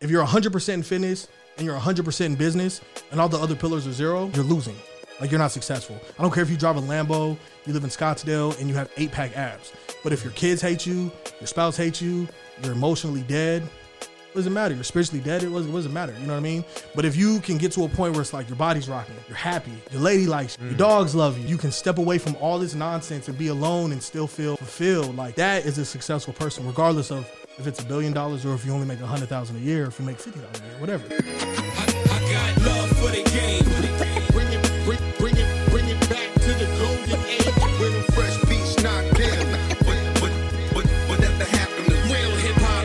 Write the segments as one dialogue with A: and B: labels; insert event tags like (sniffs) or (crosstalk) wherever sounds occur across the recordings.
A: if you're 100% in fitness and you're 100% in business and all the other pillars are zero, you're losing. Like you're not successful. I don't care if you drive a Lambo, you live in Scottsdale, and you have eight pack abs. But if your kids hate you, your spouse hates you, you're emotionally dead, what does it matter? You're spiritually dead. It doesn't, it matter? You know what I mean? But if you can get to a point where it's like your body's rocking, you're happy, your lady likes you, your mm. dogs love you, you can step away from all this nonsense and be alone and still feel fulfilled. Like that is a successful person, regardless of if it's a billion dollars or if you only make a hundred thousand a year, if you make fifty thousand a year, whatever.
B: I got love for the game.
C: Bring it, bring, bring it, bring it back to the golden age when the fresh beats down.
B: What, what, what, whatever happened to real hip hop?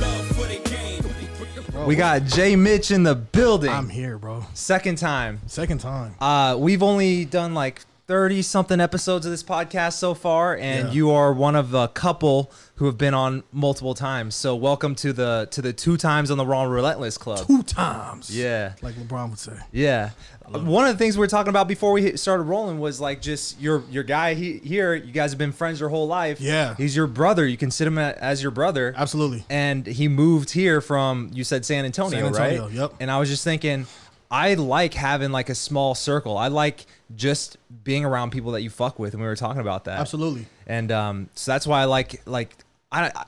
B: Love for the game.
D: We got Jae Mitch in the building.
A: I'm here, bro.
D: Second time.
A: Second time.
D: Uh, we've only done like 30 something episodes of this podcast so far and
A: Yeah.
D: you are one of a couple who have been on multiple times. So welcome to the to the two times on the Raw Relentless Club.
A: Two times.
D: Yeah.
A: Like LeBron would say.
D: Yeah. One of the things we were talking about before we hit- started rolling was like just your your guy he, here. You guys have been friends your whole life.
A: Yeah.
D: he's your brother. You consider him a- as your brother.
A: Absolutely.
D: And he moved here from you said San Antonio,
A: San Antonio,
D: right?
A: yep.
D: And I was just thinking, I like having like a small circle. I like just being around people that you fuck with, and we were talking about that.
A: Absolutely.
D: And um, so that's why I like like I, I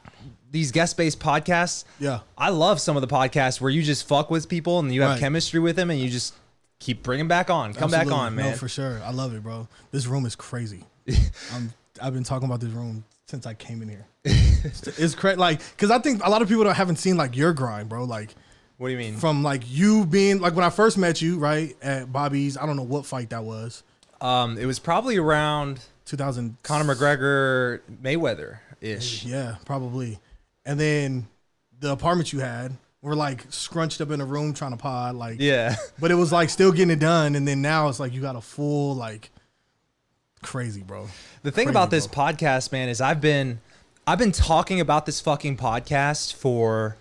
D: these guest based podcasts.
A: Yeah.
D: I love some of the podcasts where you just fuck with people and you have
A: Right.
D: chemistry with them, and you just keep bringing back on, come back on, man.
A: No, for sure. I love it, bro. This room is crazy. (laughs) I'm, I've been talking about this room since I came in here. (laughs) it's it's crazy, like, cause I think a lot of people don't, haven't seen like your grind, bro. Like
D: what do you mean?
A: from like you being like when I first met you, right at Bobby's. I don't know what fight that was.
D: Um, it was probably around
A: 2000
D: Conor McGregor Mayweather ish.
A: Yeah, probably. And then the apartment you had, we're like scrunched up in a room trying to pod, like
D: Yeah.
A: But it was like still getting it done, and then now it's like you got a full like crazy, bro.
D: The thing
A: Crazy,
D: about this
A: bro.
D: podcast, man, is I've been I've been talking about this fucking podcast for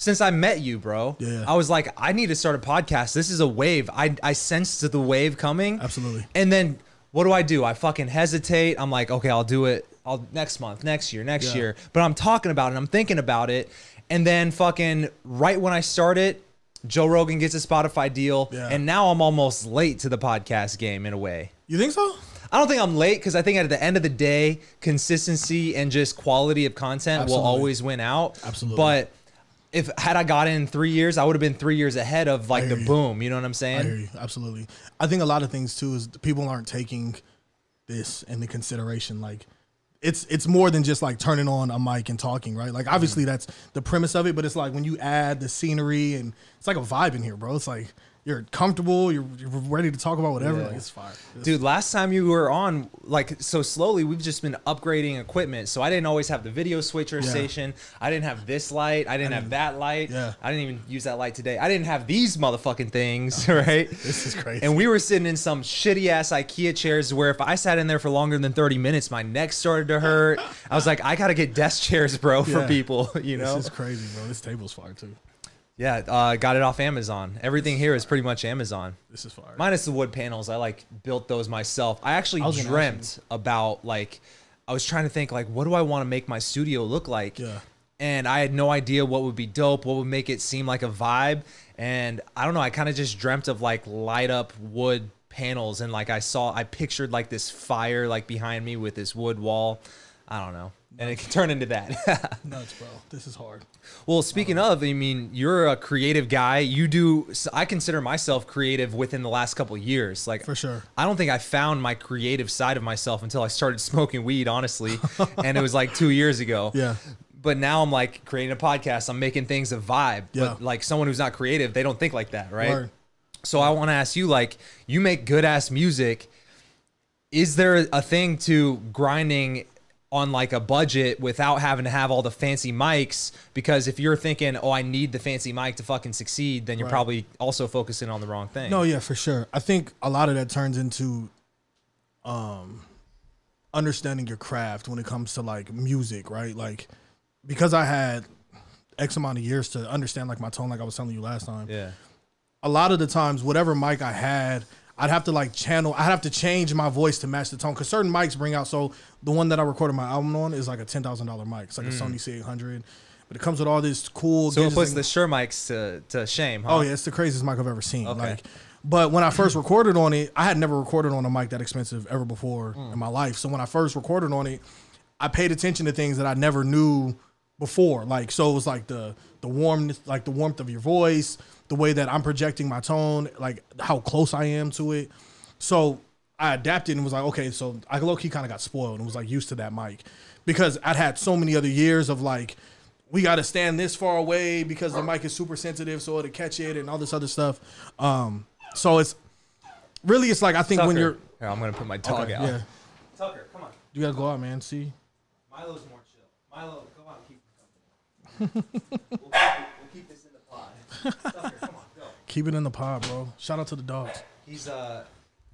D: since I met you, bro.
A: Yeah.
D: I was like, I need to start a podcast. This is a wave. I I sensed the wave coming.
A: Absolutely.
D: And then what do I do? I fucking hesitate. I'm like, okay, I'll do it. I'll next month, next year, next
A: Yeah.
D: year. But I'm talking about it. I'm thinking about it. And then fucking right when I start it, Joe Rogan gets a Spotify deal,
A: Yeah.
D: and now I'm almost late to the podcast game in a way.
A: You think so?
D: I don't think I'm late because I think at the end of the day, consistency and just quality of content will always win out.
A: Absolutely.
D: But if had I got in three years, I would have been three years ahead of like the
A: you.
D: boom. You know what I'm saying?
A: I hear you. Absolutely. I think a lot of things too is people aren't taking this into consideration. Like it's it's more than just like turning on a mic and talking, right? Like obviously
D: Mm-hmm.
A: that's the premise of it, but it's like when you add the scenery and it's like a vibe in here, bro. It's like you're comfortable, you're, you're ready to talk about whatever.
D: Yeah.
A: Like it's fire. It's-
D: Dude, last time you were on, like, so slowly, we've just been upgrading equipment. So I didn't always have the video switcher
A: Yeah.
D: station. I didn't have this light. I didn't have that light.
A: Yeah.
D: I didn't even use that light today. I didn't have these motherfucking things, (laughs) right?
A: This is crazy.
D: And we were sitting in some shitty ass IKEA chairs where if I sat in there for longer than 30 minutes, my neck started to hurt. I was like, I got to get desk chairs, bro, for
A: Yeah.
D: people, (laughs) you know?
A: This is crazy, bro. This table's fire too.
D: Yeah, uh, got it off Amazon. Everything here is pretty much Amazon.
A: This is fire.
D: Minus the wood panels, I like built those myself. I actually
A: I was gonna ask
D: dreamt about like I was trying to think like what do I want to make my studio look like?
A: Yeah.
D: And I had no idea what would be dope, what would make it seem like a vibe. And I don't know, I kind of just dreamt of like light up wood panels and like I saw I pictured like this fire like behind me with this wood wall. I don't know. And it can turn into that. (laughs)
A: Nuts, bro. This is hard.
D: Well, speaking uh-huh. of, I mean, you're a creative guy. You do. I consider myself creative within the last couple of years. Like
A: For sure.
D: I don't think I found my creative side of myself until I started (laughs) smoking weed, honestly, and it was like two years ago.
A: Yeah.
D: But now I'm like creating a podcast. I'm making things a vibe.
A: Yeah.
D: But like someone who's not creative, they don't think like that, right?
A: Word.
D: So I want to ask you, like, you make good ass music. Is there a thing to grinding on like a budget without having to have all the fancy mics? Because if you're thinking, oh, I need the fancy mic to fucking succeed, then you're
A: Right.
D: probably also focusing on the wrong thing.
A: No, yeah, for sure. I think a lot of that turns into um understanding your craft when it comes to like music, right? Like because I had X amount of years to understand like my tone, like I was telling you last time.
D: Yeah.
A: A lot of the times, whatever mic I had, I'd have to like channel. I'd have to change my voice to match the tone because certain mics bring out. So the one that I recorded my album on is like a ten thousand dollar mic. It's like a Sony C eight hundred. but it comes with all this cool.
D: So it puts the Shure mics to, to shame, huh?
A: Oh yeah, it's the craziest mic I've ever seen.
D: Okay.
A: Like, but when I first recorded on it, I had never recorded on a mic that expensive ever before
D: Mm.
A: in my life. So when I first recorded on it, I paid attention to things that I never knew before. Like, so it was like the the warmth, like the warmth of your voice, the way that I'm projecting my tone, like how close I am to it. So I adapted and was like, okay, so I low key kind of got spoiled and was like used to that mic because I'd had so many other years of like, we got to stand this far away because the mic is super sensitive, so it'll catch it and all this other stuff. Um, so it's really, it's like I think when you're,
D: Here, I'm gonna put my dog
A: Okay,
D: out.
A: yeah,
D: Tucker, come on.
A: you gotta go out, man. See,
D: Milo's more chill. Milo, go out and keep we'll, keep, we'll keep this in the pod. (laughs) Tucker, come on, go.
A: keep it in the pod, bro. Shout out to the dogs.
D: He's uh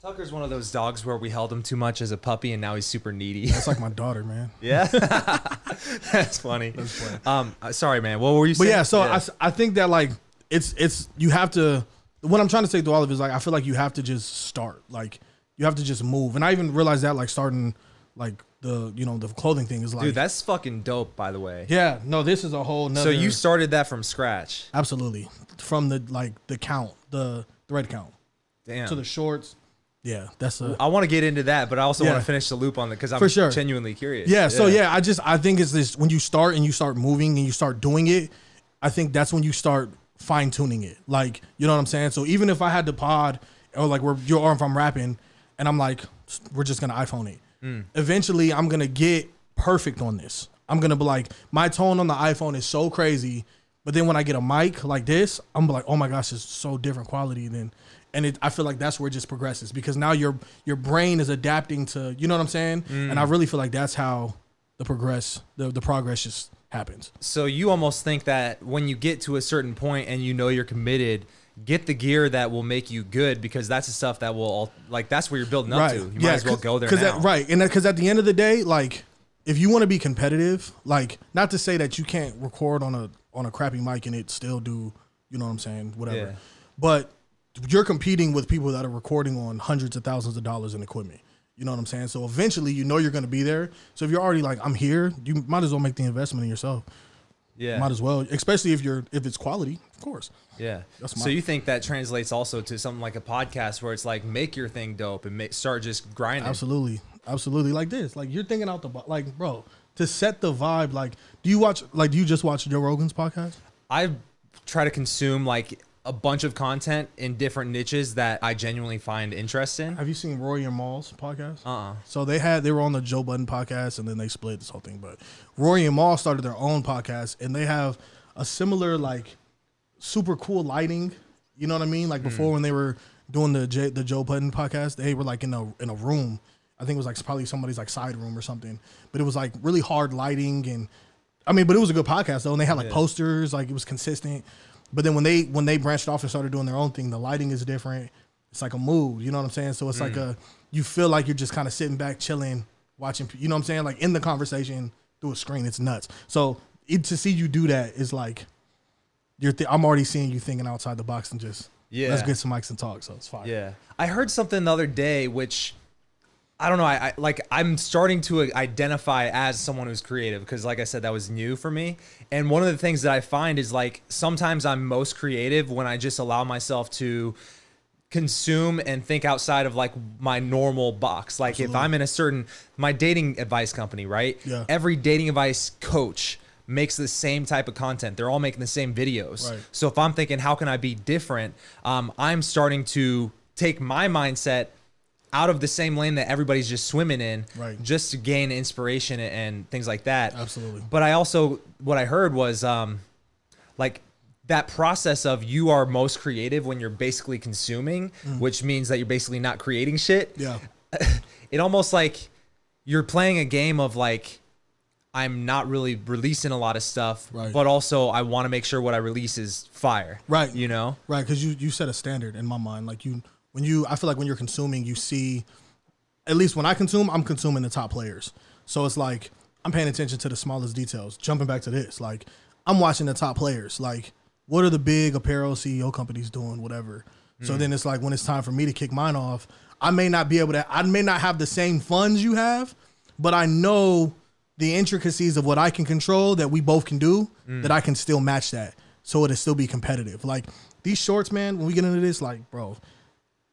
D: Tucker's one of those dogs where we held him too much as a puppy and now he's super needy.
A: That's like my daughter, man. (laughs)
D: yeah. (laughs) That's funny. That's funny. Um uh, sorry man. What were you
A: But
D: saying?
A: yeah, so I think that like it's it's you have to. What I'm trying to say through all of is like I feel like you have to just start. Like you have to just move. And I even realized that like starting like the you know the clothing thing is like
D: Dude, that's fucking dope by the way.
A: yeah no this is a whole nother,
D: So you started that from scratch.
A: absolutely from the like the count the thread count
D: Damn.
A: to the shorts. Yeah, that's a
D: I want to get into that, but I also
A: Yeah.
D: want to finish the loop on the because I'm
A: For sure.
D: genuinely curious.
A: Yeah, so yeah, I just I think it's this when you start and you start moving and you start doing it, I think that's when you start fine tuning it. Like, you know what I'm saying? So even if I had the pod or like where your or if I'm rapping and I'm like, we're just gonna iPhone it. Mm. Eventually I'm gonna get perfect on this. I'm gonna be like, my tone on the iPhone is so crazy, but then when I get a mic like this, I'm like, oh my gosh, it's so different quality than and it, I feel like that's where it just progresses because now your your brain is adapting to you know what I'm saying, mm. and I really feel like that's how the progress the the progress just happens.
D: So you almost think that when you get to a certain point and you know you're committed, get the gear that will make you good because that's the stuff that will all, like that's where you're building up to. You might as well go there
A: Cause
D: now.
A: That, right, and because at the end of the day, like if you want to be competitive, like not to say that you can't record on a on a crappy mic and it still do, you know what I'm saying, whatever.
D: Yeah.
A: But you're competing with people that are recording on hundreds of thousands of dollars in equipment. You know what I'm saying? So eventually, you know you're going to be there. So if you're already like, I'm here, you might as well make the investment in yourself.
D: Yeah.
A: Might as well, especially if you're if it's quality, of course.
D: Yeah.
A: That's
D: so you think that translates also to something like a podcast where it's like make your thing dope and make, start just grinding.
A: Absolutely, absolutely. Like this, like you're thinking out the like, bro, to set the vibe. Like, do you watch? Like, do you just watch Joe Rogan's podcast?
D: I try to consume like a bunch of content in different niches that I genuinely find interest in.
A: Have you seen Rory and Mal's podcast?
D: Uh-uh.
A: So they had they were on the Joe Budden podcast, and then they split this whole thing. But Rory and Maul started their own podcast, and they have a similar like super cool lighting. You know what I mean? Like before hmm. when they were doing the J, the Joe Budden podcast, they were like in a in a room. I think it was like probably somebody's like side room or something. But it was like really hard lighting and I mean, but it was a good podcast though. And they had like
D: Yeah.
A: posters, like it was consistent. But then when they when they branched off and started doing their own thing, the lighting is different. It's like a mood, you know what I'm saying? So it's like mm. a you feel like you're just kind of sitting back, chilling, watching. You know what I'm saying? Like in the conversation through a screen, it's nuts. So it, to see you do that is like you're. Th- I'm already seeing you thinking outside the box and just
D: Yeah.
A: Let's get some mics and talk. So it's fine.
D: Yeah. I heard something the other day, which I don't know. I, I like I'm starting to identify as someone who's creative because, like I said, that was new for me. And one of the things that I find is like sometimes I'm most creative when I just allow myself to consume and think outside of like my normal box. Like if I'm in a certain my dating advice company, right?
A: Yeah.
D: Every dating advice coach makes the same type of content. They're all making the same videos.
A: Right.
D: So if I'm thinking, how can I be different? Um, I'm starting to take my mindset out of the same lane that everybody's just swimming in,
A: Right.
D: just to gain inspiration and things like that.
A: Absolutely.
D: But I also, what I heard was, um, like that process of you are most creative when you're basically consuming, which means that you're basically not creating shit.
A: Mm. Yeah. (laughs)
D: It almost like you're playing a game of like, I'm not really releasing a lot of stuff,
A: Right.
D: but also I want to make sure what I release is fire.
A: Right.
D: You know?
A: Right, because you you set a standard in my mind. Like you, when you, I feel like when you're consuming, you see, at least when I consume, I'm consuming the top players. So it's like I'm paying attention to the smallest details. Jumping back to this, like I'm watching the top players. Like what are the big apparel CEO companies doing? Whatever. So then it's like when it's time for me to kick mine off, I may not be able to. I may not have the same funds you have, but I know the intricacies of what I can control that we both can do,
D: Mm.
A: that I can still match that. So it'll still be competitive. Like these shorts, man, when we get into this, like, bro,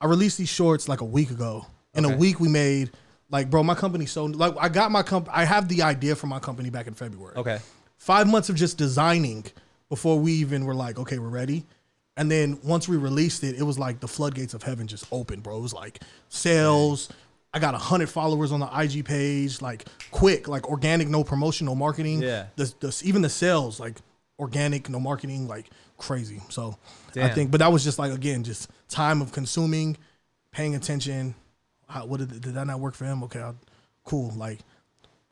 A: I released these shorts like a week ago. In a week we made like bro, my company so like I got my comp I have the idea for my company back in February.
D: Okay.
A: Five months of just designing before we even were like, okay, we're ready. And then once we released it, it was like the floodgates of heaven just opened, bro. It was like sales. I got hundred followers on the IG page, like quick, like organic, no promotion, no marketing.
D: Yeah.
A: The, the even the sales, like organic, no marketing, like crazy. So I think, but that was just like again, just time of consuming, paying attention. How, what did, did that not work for him? Okay, I'll, cool. Like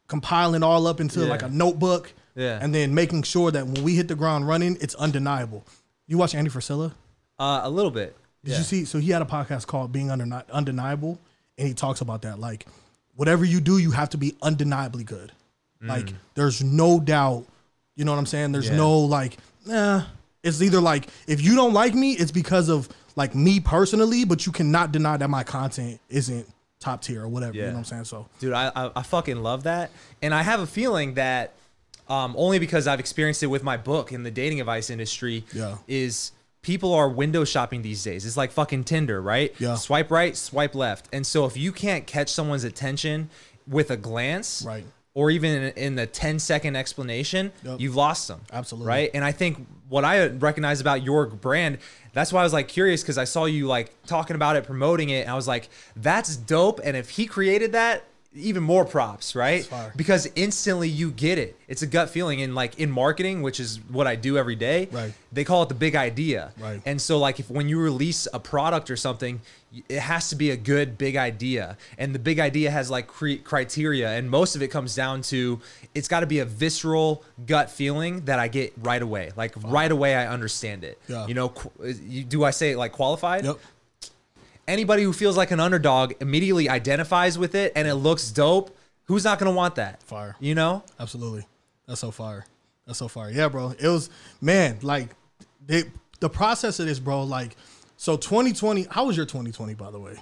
A: compiling all up into
D: Yeah.
A: like a notebook.
D: Yeah.
A: And then making sure that when we hit the ground running, it's undeniable. You watch Andy Frisella?
D: Uh, a little bit.
A: Did
D: Yeah.
A: you see? So he had a podcast called "Being Under Undeniable," and he talks about that. Like, whatever you do, you have to be undeniably good. Like, there's no doubt. You know what I'm saying? There's
D: Mm. Yeah.
A: no like, nah. It's either like if you don't like me, it's because of like me personally, but you cannot deny that my content isn't top tier or whatever. You
D: Yeah.
A: know what I'm saying? So
D: dude I, I i fucking love that and i have a feeling that um only because i've experienced it with my book in the dating advice industry
A: Yeah.
D: is people are window shopping these days it's like fucking tinder right
A: Yeah.
D: swipe right swipe left and so if you can't catch someone's attention with a glance
A: Right.
D: Or even in, the 10 second explanation
A: Yep.
D: you've lost them
A: Absolutely.
D: right and i think what i recognize about your brand that's why i was like curious because i saw you like talking about it promoting it and i was like that's dope and if he created that even more props right? Because instantly you get it. It's a gut feeling. And like in marketing which is what i do every day
A: Right.
D: they call it the big idea.
A: Right.
D: and so like if when you release a product or something it has to be a good big idea. And the big idea has like cre- criteria. And most of it comes down to it's got to be a visceral gut feeling that i get right away. Like right away i understand it.
A: Yeah.
D: you know qu- uh, you, do i say it like qualified?
A: Yep.
D: Anybody who feels like an underdog immediately identifies with it and it looks dope who's not going to want that
A: Fire.
D: you know
A: Absolutely. That's so fire. That's so fire. Yeah, bro. It was man, like they, the process of this, bro. Like, so 2020. How was your 2020, by the way?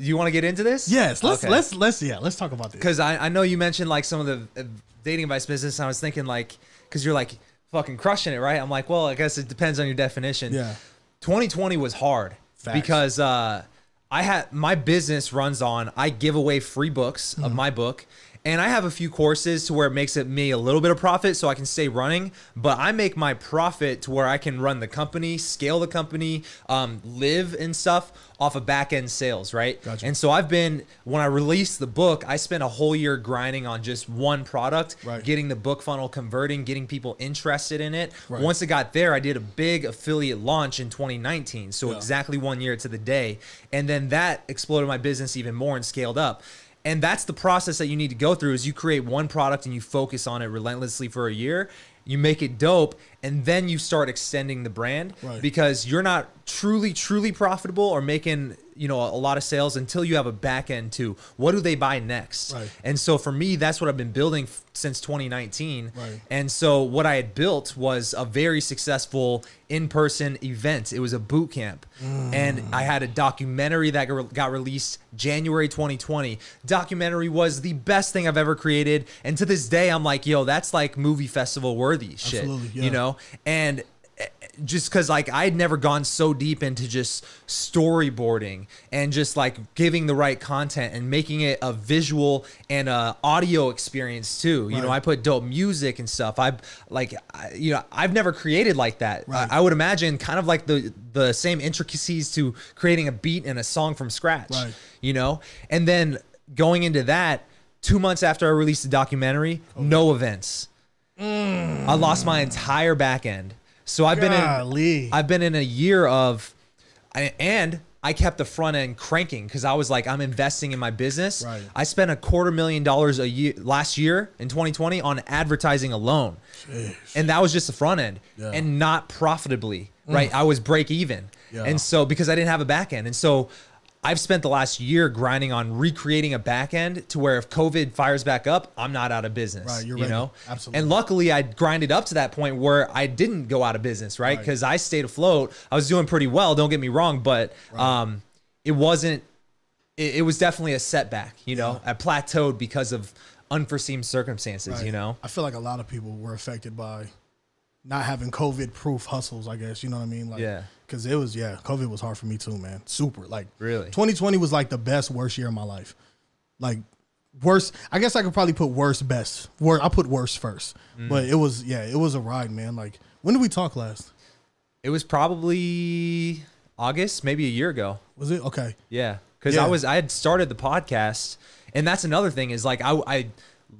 D: you want to get into this
A: Yes. Let's
D: Okay.
A: let's let's yeah. Let's talk about this.
D: because I, I know you mentioned like some of the uh, dating advice business. And I was thinking like, because you're like fucking crushing it, right? I'm like, well, I guess it depends on your definition.
A: Yeah.
D: 2020 was hard
A: Facts.
D: because uh, I had my business runs on I give away free books
A: Mm-hmm.
D: of my book. And I have a few courses to where it makes it me a little bit of profit so I can stay running. But I make my profit to where I can run the company, scale the company, um, live and stuff off of back end sales, right?
A: Gotcha.
D: And so I've been when I released the book, I spent a whole year grinding on just one product,
A: Right.
D: getting the book funnel converting, getting people interested in it.
A: Right.
D: Once it got there, I did a big affiliate launch in 2019, so
A: Yeah.
D: exactly one year to the day, and then that exploded my business even more and scaled up. And that's the process that you need to go through is you create one product and you focus on it relentlessly for a year. You make it dope and then you start extending the brand
A: Right.
D: because you're not truly truly profitable or making you know a lot of sales until you have a back end too. What do they buy next?
A: Right.
D: and so for me that's what i've been building f- since 2019
A: Right.
D: and so what i had built was a very successful in-person event. It was a boot camp. Mm. And i had a documentary that got released january 2020 documentary was the best thing i've ever created. And to this day i'm like yo that's like movie festival worthy shit
A: Absolutely, yeah.
D: you know? And just because like I had never gone so deep into just storyboarding and just like giving the right content and making it a visual and a audio experience too. You know, I put dope music and stuff. I like, I, you know, I've never created like that.
A: Right.
D: I, I would imagine kind of like the the same intricacies to creating a beat and a song from scratch.
A: Right.
D: You know, and then going into that. Two months after I released the documentary, no events. I lost my entire back end. So I've been in I've been in a year of and I kept the front end cranking because I was like, I'm investing in my business.
A: Right.
D: I spent a quarter million dollars a year last year in 2020 on advertising alone. And that was just the front end
A: Yeah.
D: and not profitably, right? Mm. I was break even.
A: Yeah.
D: And so because I didn't have a back end. And so I've spent the last year grinding on recreating a back end to where if COVID fires back up, I'm not out of business.
A: Right, you're
D: you know?
A: Absolutely.
D: And luckily I grinded up to that point where I didn't go out of business, right?
A: Right.
D: Because I stayed afloat. I was doing pretty well, don't get me wrong, but um it wasn't it, it was definitely a setback, you know. I plateaued because of unforeseen circumstances.
A: Right.
D: You know.
A: I feel like a lot of people were affected by not having COVID proof hustles, I guess. You know what I mean? Like,
D: Yeah.
A: Cause it was, yeah, COVID was hard for me too, man. Super. Like,
D: Really?
A: 2020 was like the best, worst year of my life. Like, worst, I guess I could probably put worst, best. Wor I put worst first.
D: Mm.
A: But it was, yeah, it was a ride, man. Like, when did we talk last?
D: It was probably August, maybe a year ago.
A: Was it? Okay.
D: Yeah, because
A: Yeah.
D: I was I had started the podcast, and that's another thing is like I I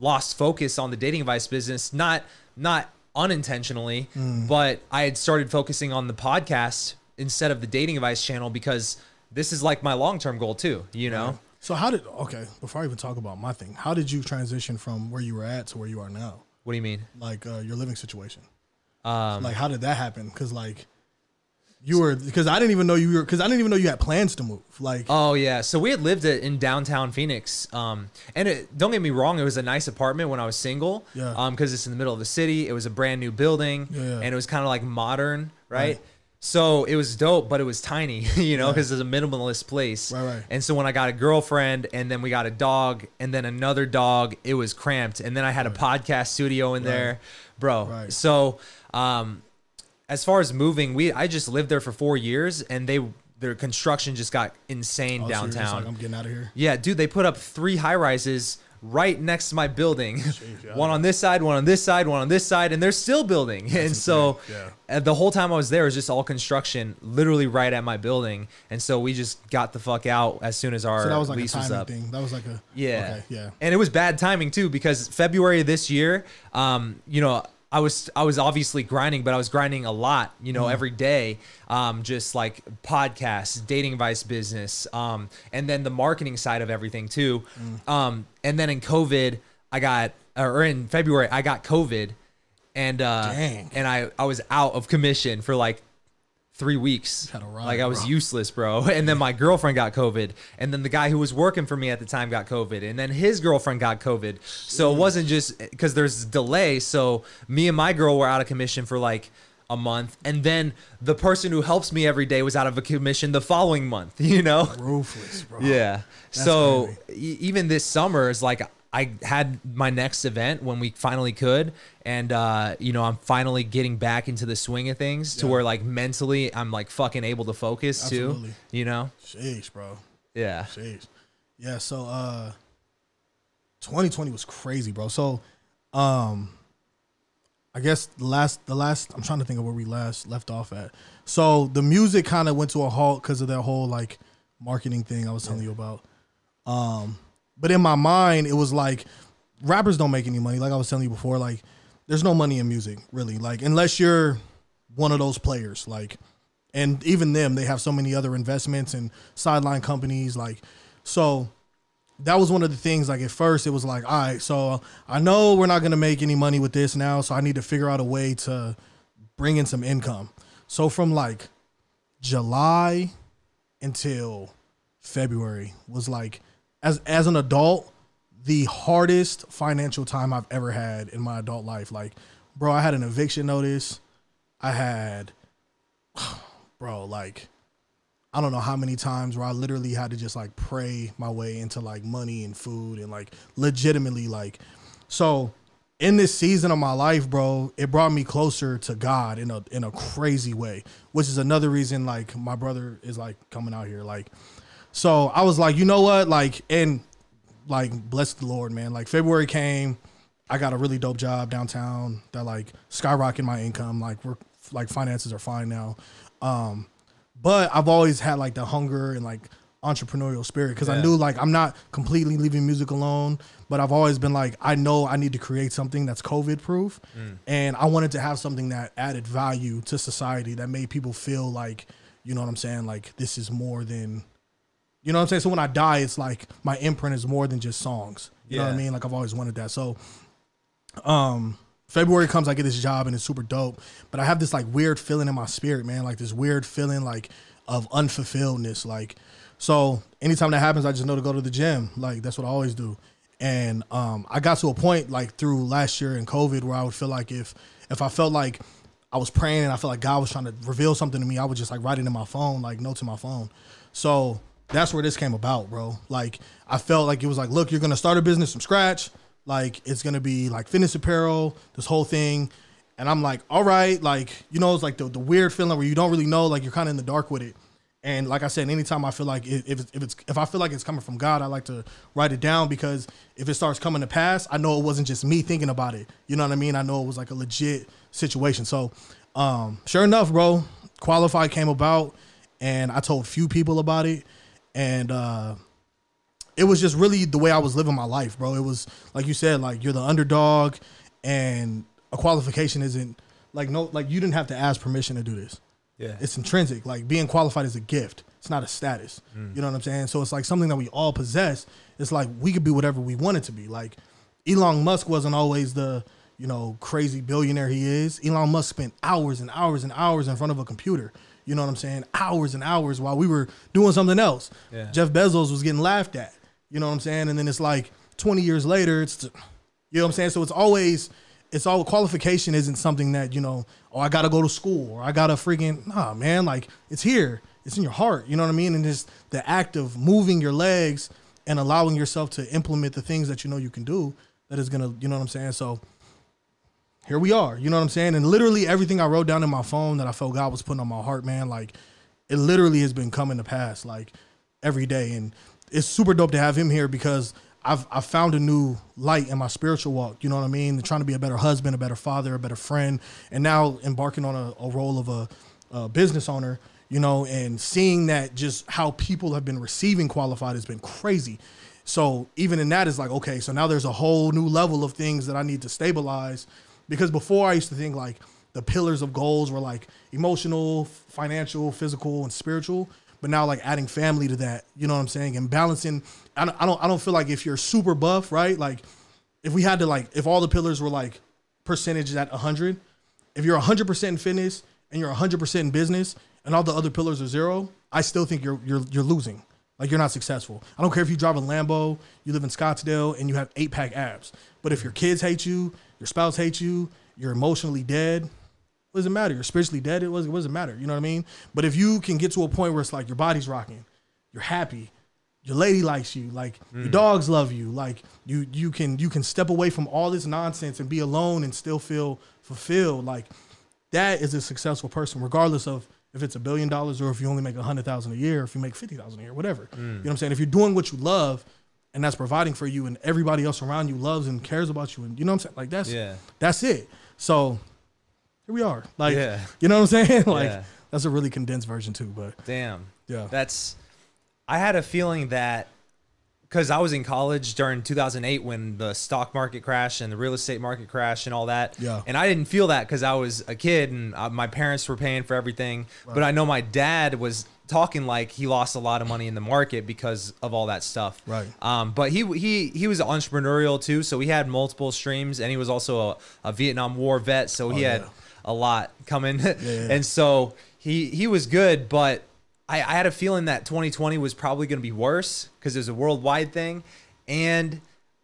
D: lost focus on the dating advice business, not not unintentionally,
A: Mm.
D: but I had started focusing on the podcast instead of the dating advice channel because this is like my long term goal too. You know,
A: So, how did, okay, before I even talk about my thing, how did you transition from where you were at to where you are now?
D: what do you mean?
A: Like, uh, your living situation?
D: Um,
A: Like, how did that happen? Because like, you were because I didn't even know you were because I didn't even know you had plans to move. Like,
D: Oh yeah, so we had lived it in downtown Phoenix, um, and it, don't get me wrong, it was a nice apartment when I was single,
A: Yeah.
D: um, because it's in the middle of the city. It was a brand new building,
A: Yeah,
D: and it was kind of like modern, right?
A: Right.
D: So it was dope, but it was tiny, (laughs) you know, because it's a minimalist place.
A: Right, right.
D: And so when I got a girlfriend, and then we got a dog, and then another dog, it was cramped, and then I had a podcast studio in there, bro.
A: Right.
D: So, um, as far as moving, we I just lived there for four years, and they their construction just got insane
A: oh, so
D: downtown.
A: like, I'm getting out of here.
D: yeah, dude, they put up three high rises right next to my building.
A: yeah.
D: one on this side, one on this side, one on this side, and they're still building. and so
A: insane.
D: uh, the whole time I was there, it was just all construction, literally right at my building. And so we just got the fuck out as soon as our
A: So that was like a
D: lease was
A: timing
D: up.
A: thing. That was like a
D: Yeah.
A: okay, yeah.
D: And it was bad timing too because February of this year, um, you know, I was I was obviously grinding, but I was grinding a lot, you know, every day. Um, just like podcasts, dating advice business, um, and then the marketing side of everything too. Um, and then in COVID, I got or in February, I got COVID and uh
A: Dang.
D: and I I was out of commission for like three weeks.
A: Ride,
D: like I was
A: bro.
D: useless, bro. (laughs) And then my girlfriend got COVID, and then the guy who was working for me at the time got COVID, and then his girlfriend got COVID. So it wasn't just because there's delay. So me and my girl were out of commission for like a month, and then the person who helps me every day was out of a commission the following month. (laughs) You know?
A: Ruthless, bro.
D: Yeah. so
A: crazy.
D: e- even this summer is like I had my next event when we finally could, and uh, you know I'm finally getting back into the swing of things to
A: Yeah.
D: where like mentally I'm like fucking able to focus
A: Absolutely.
D: too. You know?
A: Sheesh, bro.
D: Yeah.
A: Jeez. Yeah, so uh 2020 was crazy, bro. So um I guess the last the last I'm trying to think of where we last left off at. So the music kind of went to a halt because of that whole like marketing thing I was telling you about. Um but in my mind it was like rappers don't make any money. Like I was telling you before like there's no money in music really. Like unless you're one of those players like and even them they have so many other investments and sideline companies like so that was one of the things like at first it was like all right so i know we're not going to make any money with this now so i need to figure out a way to bring in some income. So from like july until february was like as as an adult the hardest financial time i've ever had in my adult life. Like bro i had an eviction notice. I had (sighs) bro, like I don't know how many times where I literally had to just like pray my way into like money and food and like legitimately like so in this season of my life, bro, it brought me closer to God in a in a crazy way, which is another reason like my brother is like coming out here. Like so I was like, you know what? Like and like bless the Lord, man. Like February came, I got a really dope job downtown that like skyrocketed my income. Like we're like finances are fine now. Um, but I've always had like the hunger and like entrepreneurial spirit because I knew like I'm not completely leaving music alone, but I've always been like I know I need to create something that's COVID proof, and I wanted to have something that added value to society that made people feel like you know what I'm saying like this is more than you know what I'm saying? So when I die, it's like my imprint is more than just songs. You know what I mean? Like I've always wanted that. So um February comes, I get this job and it's super dope. But I have this like weird feeling in my spirit, man. Like this weird feeling like of unfulfilledness. Like so anytime that happens, I just know to go to the gym. Like that's what I always do. And um I got to a point like through last year and COVID where I would feel like if if I felt like I was praying and I felt like God was trying to reveal something to me, I would just like write it in my phone, like notes in my phone. So that's where this came about, bro. Like I felt like it was like, look, you're gonna start a business from scratch. Like it's gonna be like fitness apparel, this whole thing. And I'm like, all right, like, you know, it's like the, the weird feeling where you don't really know, like you're kind of in the dark with it. And like I said, anytime I feel like if it's, if it's if I feel like it's coming from God, I like to write it down because if it starts coming to pass, I know it wasn't just me thinking about it. You know what I mean? I know it was like a legit situation. So, um, sure enough, bro, qualify came about, and I told few people about it, and uh, it was just really the way I was living my life, bro. It was like you said, like you're the underdog, and a qualification isn't like no like you didn't have to ask permission to do this.
D: Yeah.
A: It's intrinsic. Like being qualified is a gift. It's not a status. You know what I'm saying? So it's like something that we all possess. It's like we could be whatever we wanted to be. Like Elon Musk wasn't always the, you know, crazy billionaire he is. Elon Musk spent hours and hours and hours in front of a computer. You know what I'm saying? Hours and hours while we were doing something else.
D: Yeah.
A: Jeff Bezos was getting laughed at. You know what I'm saying? And then it's like 20 years later, it's you know what I'm saying? So it's always it's all qualification isn't something that, you know, oh, I gotta go to school or I gotta freaking nah, man, like it's here. It's in your heart. You know what I mean? And just the act of moving your legs and allowing yourself to implement the things that you know you can do that is gonna, you know what I'm saying? So here we are. You know what I'm saying? And literally everything I wrote down in my phone that I felt God was putting on my heart, man, like it literally has been coming to pass like every day. And it's super dope to have him here because I've I've found a new light in my spiritual walk. You know what I mean? trying to be a better husband, a better father, a better friend, and now embarking on a, a role of a, a business owner. You know, and seeing that just how people have been receiving qualified has been crazy. So even in that is like, okay, so now there's a whole new level of things that I need to stabilize. Because before I used to think like the pillars of goals were like emotional, financial, physical, and spiritual. But now like adding family to that, you know what I'm saying, and balancing. I don't, I don't, I don't feel like if you're super buff, right? Like if we had to like, if all the pillars were like percentages at 100, if you're 100% in fitness and you're 100% in business and all the other pillars are zero, I still think you're you're you're losing. Like you're not successful. I don't care if you drive a Lambo, you live in Scottsdale, and you have eight pack abs. But if your kids hate you, your spouse hates you, you're emotionally dead. What does it matter? You're spiritually dead. It doesn't, does it matter? You know what I mean? But if you can get to a point where it's like your body's rocking, you're happy, your lady likes you, like your mm. dogs love you, like you you can you can step away from all this nonsense and be alone and still feel fulfilled. Like that is a successful person, regardless of if it's a billion dollars or if you only make a hundred thousand a year, if you make fifty thousand a year, whatever. You mm. know what I'm saying? If you're doing what you love and that's providing for you and everybody else around you loves and cares about you and you know what I'm saying? Like that's
D: Yeah.
A: that's it. So here we are. Like
D: Yeah. (laughs)
A: you know what I'm saying? (laughs) like
D: Yeah.
A: that's a really condensed version too, but
D: Damn.
A: Yeah.
D: That's. I had a feeling that because I was in college during 2008 when the stock market crashed and the real estate market crashed and all that.
A: Yeah.
D: And I didn't feel that because I was a kid and uh, my parents were paying for everything. But I know my dad was talking like he lost a lot of money in the market because of all that stuff.
A: Right.
D: Um, but he he he was entrepreneurial too, so he had multiple streams, and he was also a, a Vietnam War vet, so he had
A: Oh, yeah.
D: a lot coming.
A: yeah.
D: and so he he was good, but I, I had a feeling that 2020 was probably going to be worse because it was a worldwide thing, and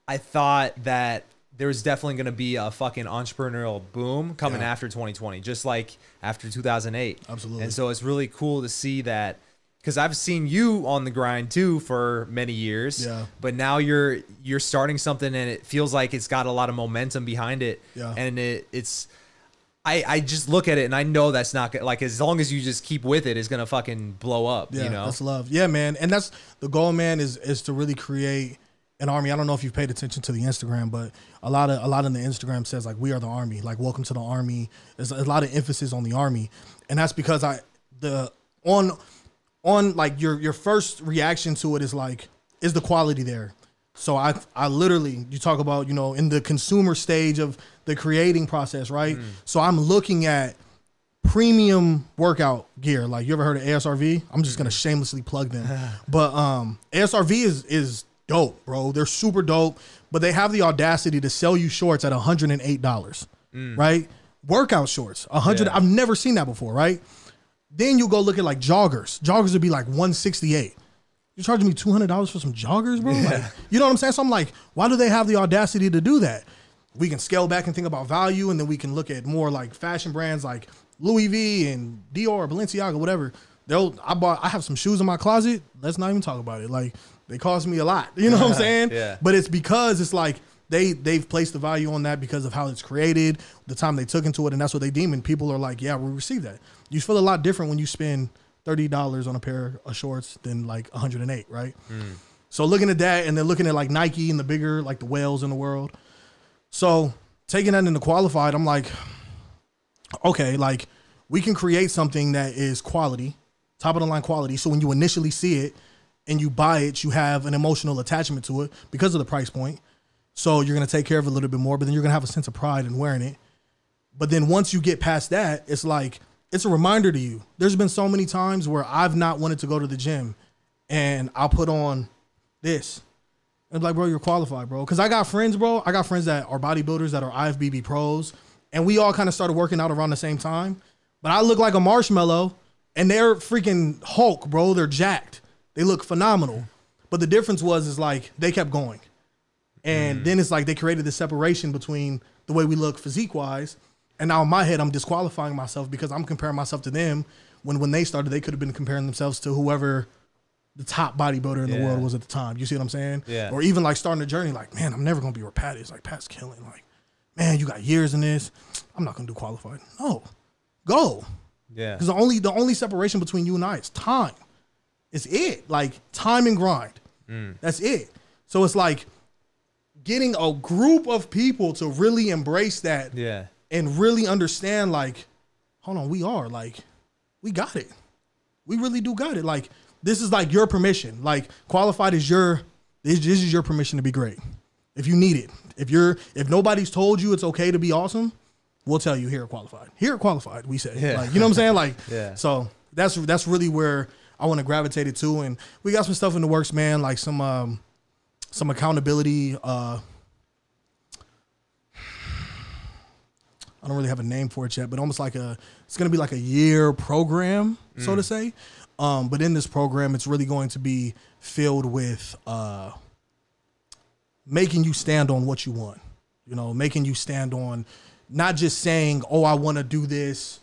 D: I thought that there was definitely going to be a fucking entrepreneurial boom coming
A: Yeah.
D: after 2020, just like after 2008.
A: Absolutely.
D: And so it's really cool to see that because I've seen you on the grind too for many years.
A: Yeah.
D: But now you're you're starting something and it feels like it's got a lot of momentum behind it.
A: Yeah.
D: And it it's I, I just look at it and I know that's not like as long as you just keep with it, it's gonna fucking blow up.
A: Yeah,
D: you know?
A: that's love. Yeah, man, and that's the goal, man. Is is to really create an army. I don't know if you've paid attention to the Instagram, but a lot of a lot of the Instagram says like we are the army, like welcome to the army. There's a lot of emphasis on the army, and that's because I the on on like your your first reaction to it is like is the quality there. So I I literally you talk about you know in the consumer stage of the creating process, right? So I'm looking at premium workout gear. Like you ever heard of ASRV? I'm just gonna shamelessly plug them. (laughs) but um ASRV is is dope, bro. They're super dope, but they have the audacity to sell you shorts at $108. Mm. Right? Workout shorts. 100
D: Yeah.
A: I've never seen that before, right? Then you go look at like joggers. Joggers would be like 168. You're charging me $200 for some joggers, bro? Like, you know what I'm saying? So I'm like, why do they have the audacity to do that? We can scale back and think about value, and then we can look at more like fashion brands like Louis V and Dior, Balenciaga, whatever. They'll I bought I have some shoes in my closet. Let's not even talk about it. Like they cost me a lot. (laughs) You know what I'm saying? (laughs)
D: Yeah.
A: But it's because it's like they they've placed the value on that because of how it's created, the time they took into it, and that's what they deem. And people are like, yeah, we receive that. You feel a lot different when you spend thirty dollars on a pair of shorts than like one hundred and eight, right? Mm. So looking at that, and then looking at like Nike and the bigger like the whales in the world. So taking that into qualified, I'm like, okay, like we can create something that is quality, top of the line quality. So when you initially see it and you buy it, you have an emotional attachment to it because of the price point. So you're gonna take care of it a little bit more, but then you're gonna have a sense of pride in wearing it. But then once you get past that, it's like it's a reminder to you. There's been so many times where I've not wanted to go to the gym and I'll put on this. And like, bro, you're qualified, bro. Cause I got friends, bro. I got friends that are bodybuilders that are IFBB pros. And we all kind of started working out around the same time. But I look like a marshmallow and they're freaking Hulk, bro. They're jacked. They look phenomenal. But the difference was is like they kept going. And mm. then it's like they created this separation between the way we look physique wise. And now in my head, I'm disqualifying myself because I'm comparing myself to them when when they started, they could have been comparing themselves to whoever the top bodybuilder in the world was at the time. You see what I'm saying?
D: Yeah.
A: Or even like starting a journey, like, man, I'm never gonna be where Pat is. Like Pat's killing. Like, man, you got years in this. I'm not gonna do qualified. No. Go.
D: Yeah.
A: Because the only the only separation between you and I is time. It's it. Like time and grind. Mm. That's it. So it's like getting a group of people to really embrace that
D: Yeah.
A: and really understand like, hold on, we are like, we got it. We really do got it. Like this is like your permission. Like qualified is your this, this is your permission to be great. If you need it. If you're if nobody's told you it's okay to be awesome, we'll tell you here qualified. Here qualified, we say.
D: Yeah.
A: Like, you know what I'm saying? Like (laughs)
D: Yeah.
A: so that's that's really where I want to gravitate it to. And we got some stuff in the works, man, like some um some accountability uh I don't really have a name for it yet, but almost like a it's going to be like a year program, so to say. Um, but in this program, it's really going to be filled with uh, making you stand on what you want. You know, making you stand on not just saying, "Oh, I want to do this,"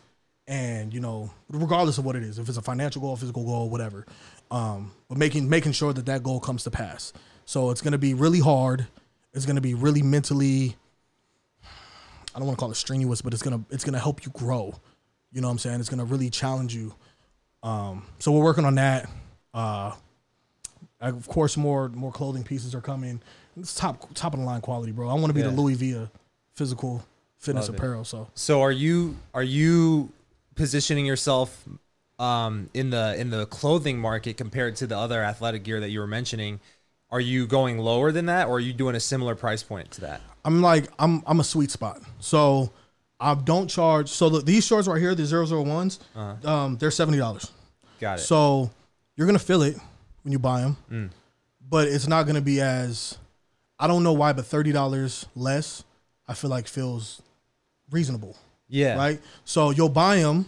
A: and you know, regardless of what it is, if it's a financial goal, physical goal, whatever. Um, but making making sure that that goal comes to pass. So it's going to be really hard. It's going to be really mentally I don't want to call it strenuous, but it's gonna it's gonna help you grow. You know what I'm saying? It's gonna really challenge you. Um, so we're working on that. Uh, of course, more more clothing pieces are coming. It's top top of the line quality, bro. I want to be the
D: Yeah.
A: Louis V physical fitness
D: Love it.
A: apparel. So
D: So are you are you positioning yourself um, in the in the clothing market compared to the other athletic gear that you were mentioning? Are you going lower than that, or are you doing a similar price point to that?
A: I'm like I'm I'm a sweet spot. So I don't charge. So the, these shorts right here, the 001s, um, they're seventy dollars.
D: Got it.
A: So you're gonna feel it when you buy them, but it's not gonna be as. I don't know why, but thirty dollars less, I feel like feels reasonable,
D: yeah.
A: right? So you'll buy them,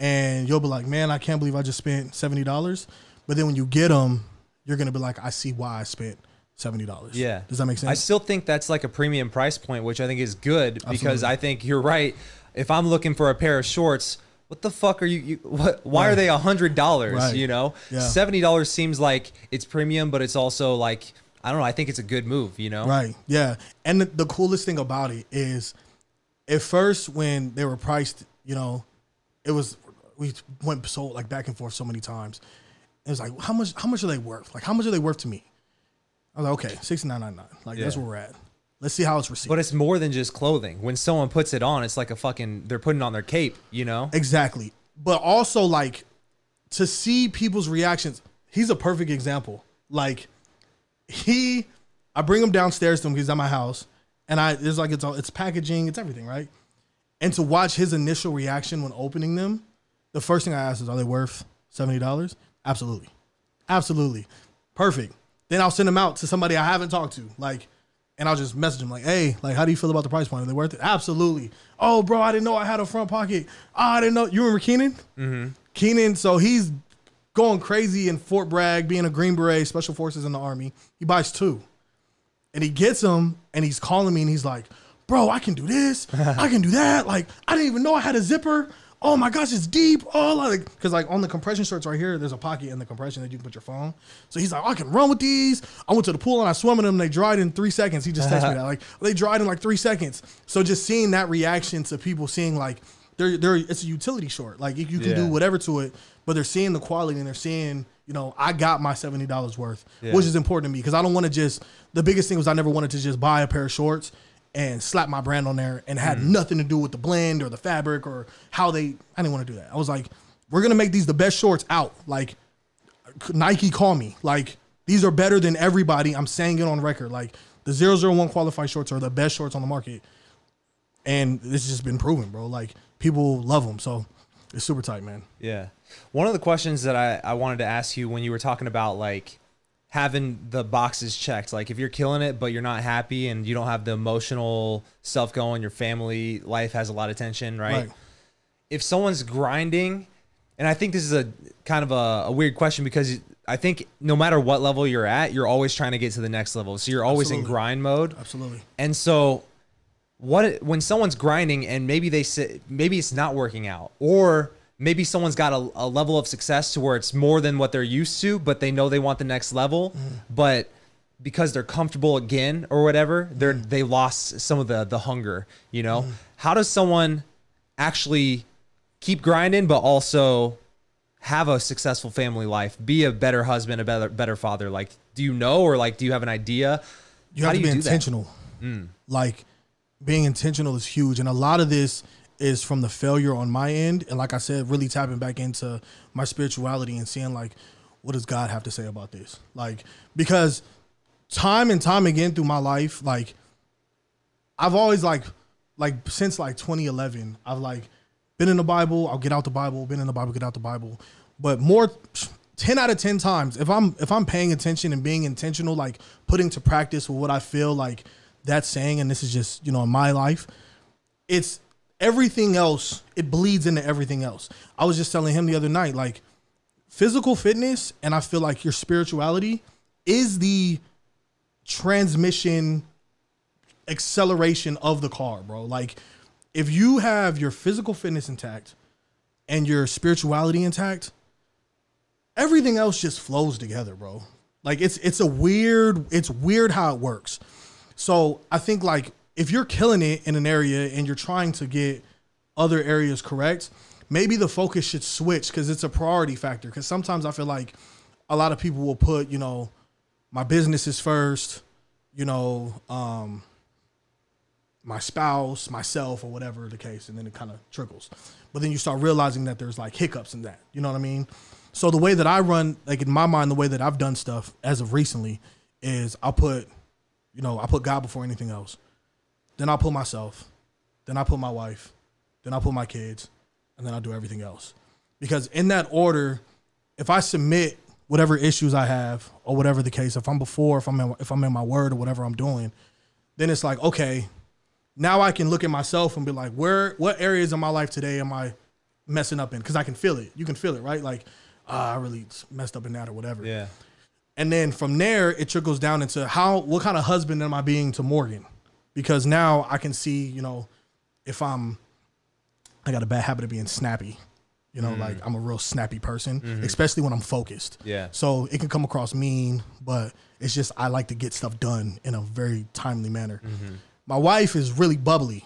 A: and you'll be like, "Man, I can't believe I just spent seventy dollars." But then when you get them, you're gonna be like, "I see why I spent seventy dollars."
D: Yeah.
A: does that make sense?
D: I still think that's like a premium price point, which I think is good because I think you're right. If I'm looking for a pair of shorts, what the fuck are you? you what, why are they a hundred dollars?
A: Right.
D: You know,
A: Yeah.
D: seventy dollars seems like it's premium, but it's also like I don't know. I think it's a good move. You know,
A: Right. Yeah. And the, the coolest thing about it is, at first when they were priced, you know, it was we went so like back and forth so many times. It was like, how much? How much are they worth? Like, how much are they worth to me? I was like, okay, sixty nine ninety nine. Like that's where we're at. Let's see how it's received.
D: But it's more than just clothing. When someone puts it on, it's like a fucking they're putting on their cape. You know.
A: Exactly. But also like to see people's reactions. He's a perfect example. Like he I bring him downstairs to him because he's at my house and I it's like it's all it's packaging, it's everything, right? And to watch his initial reaction when opening them, the first thing I ask is, are they worth $70? Absolutely. Absolutely. Perfect. Then I'll send them out to somebody I haven't talked to. Like, and I'll just message them like, hey, like, how do you feel about the price point? Are they worth it? Absolutely. Oh, bro, I didn't know I had a front pocket. Oh, I didn't know. You remember Keenan? Mm-hmm. Keenan, so he's going crazy in Fort Bragg, being a Green Beret, Special Forces in the Army. He buys two. And he gets them and he's calling me and he's like, bro, I can do this. I can do that. Like, I didn't even know I had a zipper oh my gosh, it's deep. Oh, like because like on the compression shorts right here, there's a pocket in the compression that you can put your phone. So he's like, I can run with these. I went to the pool and I swam in them. They dried in three seconds. He just texted me that like they dried in like three seconds. So just seeing that reaction to people seeing like they're they're it's a utility short. Like you can
D: Yeah.
A: do whatever to it, but they're seeing the quality and they're seing. You know, I got my seventy dollars worth,
D: Yeah.
A: which is important to me because I don't want to just. The biggest thing was I never wanted to just buy a pair of shorts and slap my brand on there and had mm. nothing to do with the blend or the fabric or how they. I didn't want to do that. I was like, we're gonna make these the best shorts out. Like Nike, call me. Like these are better than everybody. I'm saying it on record. Like the 001 qualified shorts are the best shorts on the market, and this has just been proven, bro. Like people love them, so it's super tight, man.
D: Yeah. One of the questions that I, I wanted to ask you when you were talking about like having the boxes checked, like if you're killing it, but you're not happy and you don't have the emotional stuff going, your family life has a lot of tension, right?
A: Right.
D: If someone's grinding, and I think this is a kind of a, a weird question because I think no matter what level you're at, you're always trying to get to the next level. So you're always in grind mode.
A: Absolutely.
D: And so what when someone's grinding and maybe they say maybe it's not working out or maybe someone's got a, a level of success to where it's more than what they're used to but they know they want the next level. Mm-hmm. But because they're comfortable again or whatever they're mm. they lost some of the the hunger you know? Mm. How does someone actually keep grinding but also have a successful family life? Be a better husband a better better father. Like do you know or like do you have an idea?
A: You
D: How
A: have
D: do
A: to be intentional. Mm. Like being intentional is huge, and a lot of this is from the failure on my end, and like I said, really tapping back into my spirituality and seeing like, what does God have to say about this? Like because time and time again through my life, like I've always like like since like 2011, I've like been in the Bible, I'll get out the Bible, been in the Bible, get out the Bible. But more 10 out of 10 times, if I'm if I'm paying attention and being intentional, like putting to practice what I feel like that's saying, and this is just, you know, in my life, it's everything else, it bleeds into everything else. I was just telling him the other night, like physical fitness and I feel like your spirituality is the transmission acceleration of the car, bro. Like if you have your physical fitness intact and your spirituality intact, everything else just flows together, bro. Like it's it's a weird it's weird how it works. So I think like if you're killing it in an area and you're trying to get other areas correct, maybe the focus should switch because it's a priority factor. Because sometimes I feel like a lot of people will put, you know, my business is first, you know, um, my spouse, myself, or whatever the case, and then it kind of trickles. But then you start realizing that there's like hiccups in that. You know what I mean? So the way that I run, like in my mind, the way that I've done stuff as of recently is I'll put, you know, I put God before anything else. Then I'll put myself. Then I put my wife. Then I'll put my kids. And then I'll do everything else. Because in that order, if I submit whatever issues I have or whatever the case, if I'm before, if I'm in, if I'm in my word or whatever I'm doing, then it's like, okay, now I can look at myself and be like, where, what areas of my life today am I messing up in? Because I can feel it. You can feel it, right? Like, ah, I really messed up in that or whatever.
D: yeah
A: And then from there, it trickles down into how, what kind of husband am I being to Morgan? Because now I can see, you know, if I'm, I got a bad habit of being snappy. You know, like mm. I'm a real snappy person, mm-hmm. especially when I'm focused.
D: Yeah.
A: So it can come across mean, but it's just I like to get stuff done in a very timely manner. Mm-hmm. My wife is really bubbly,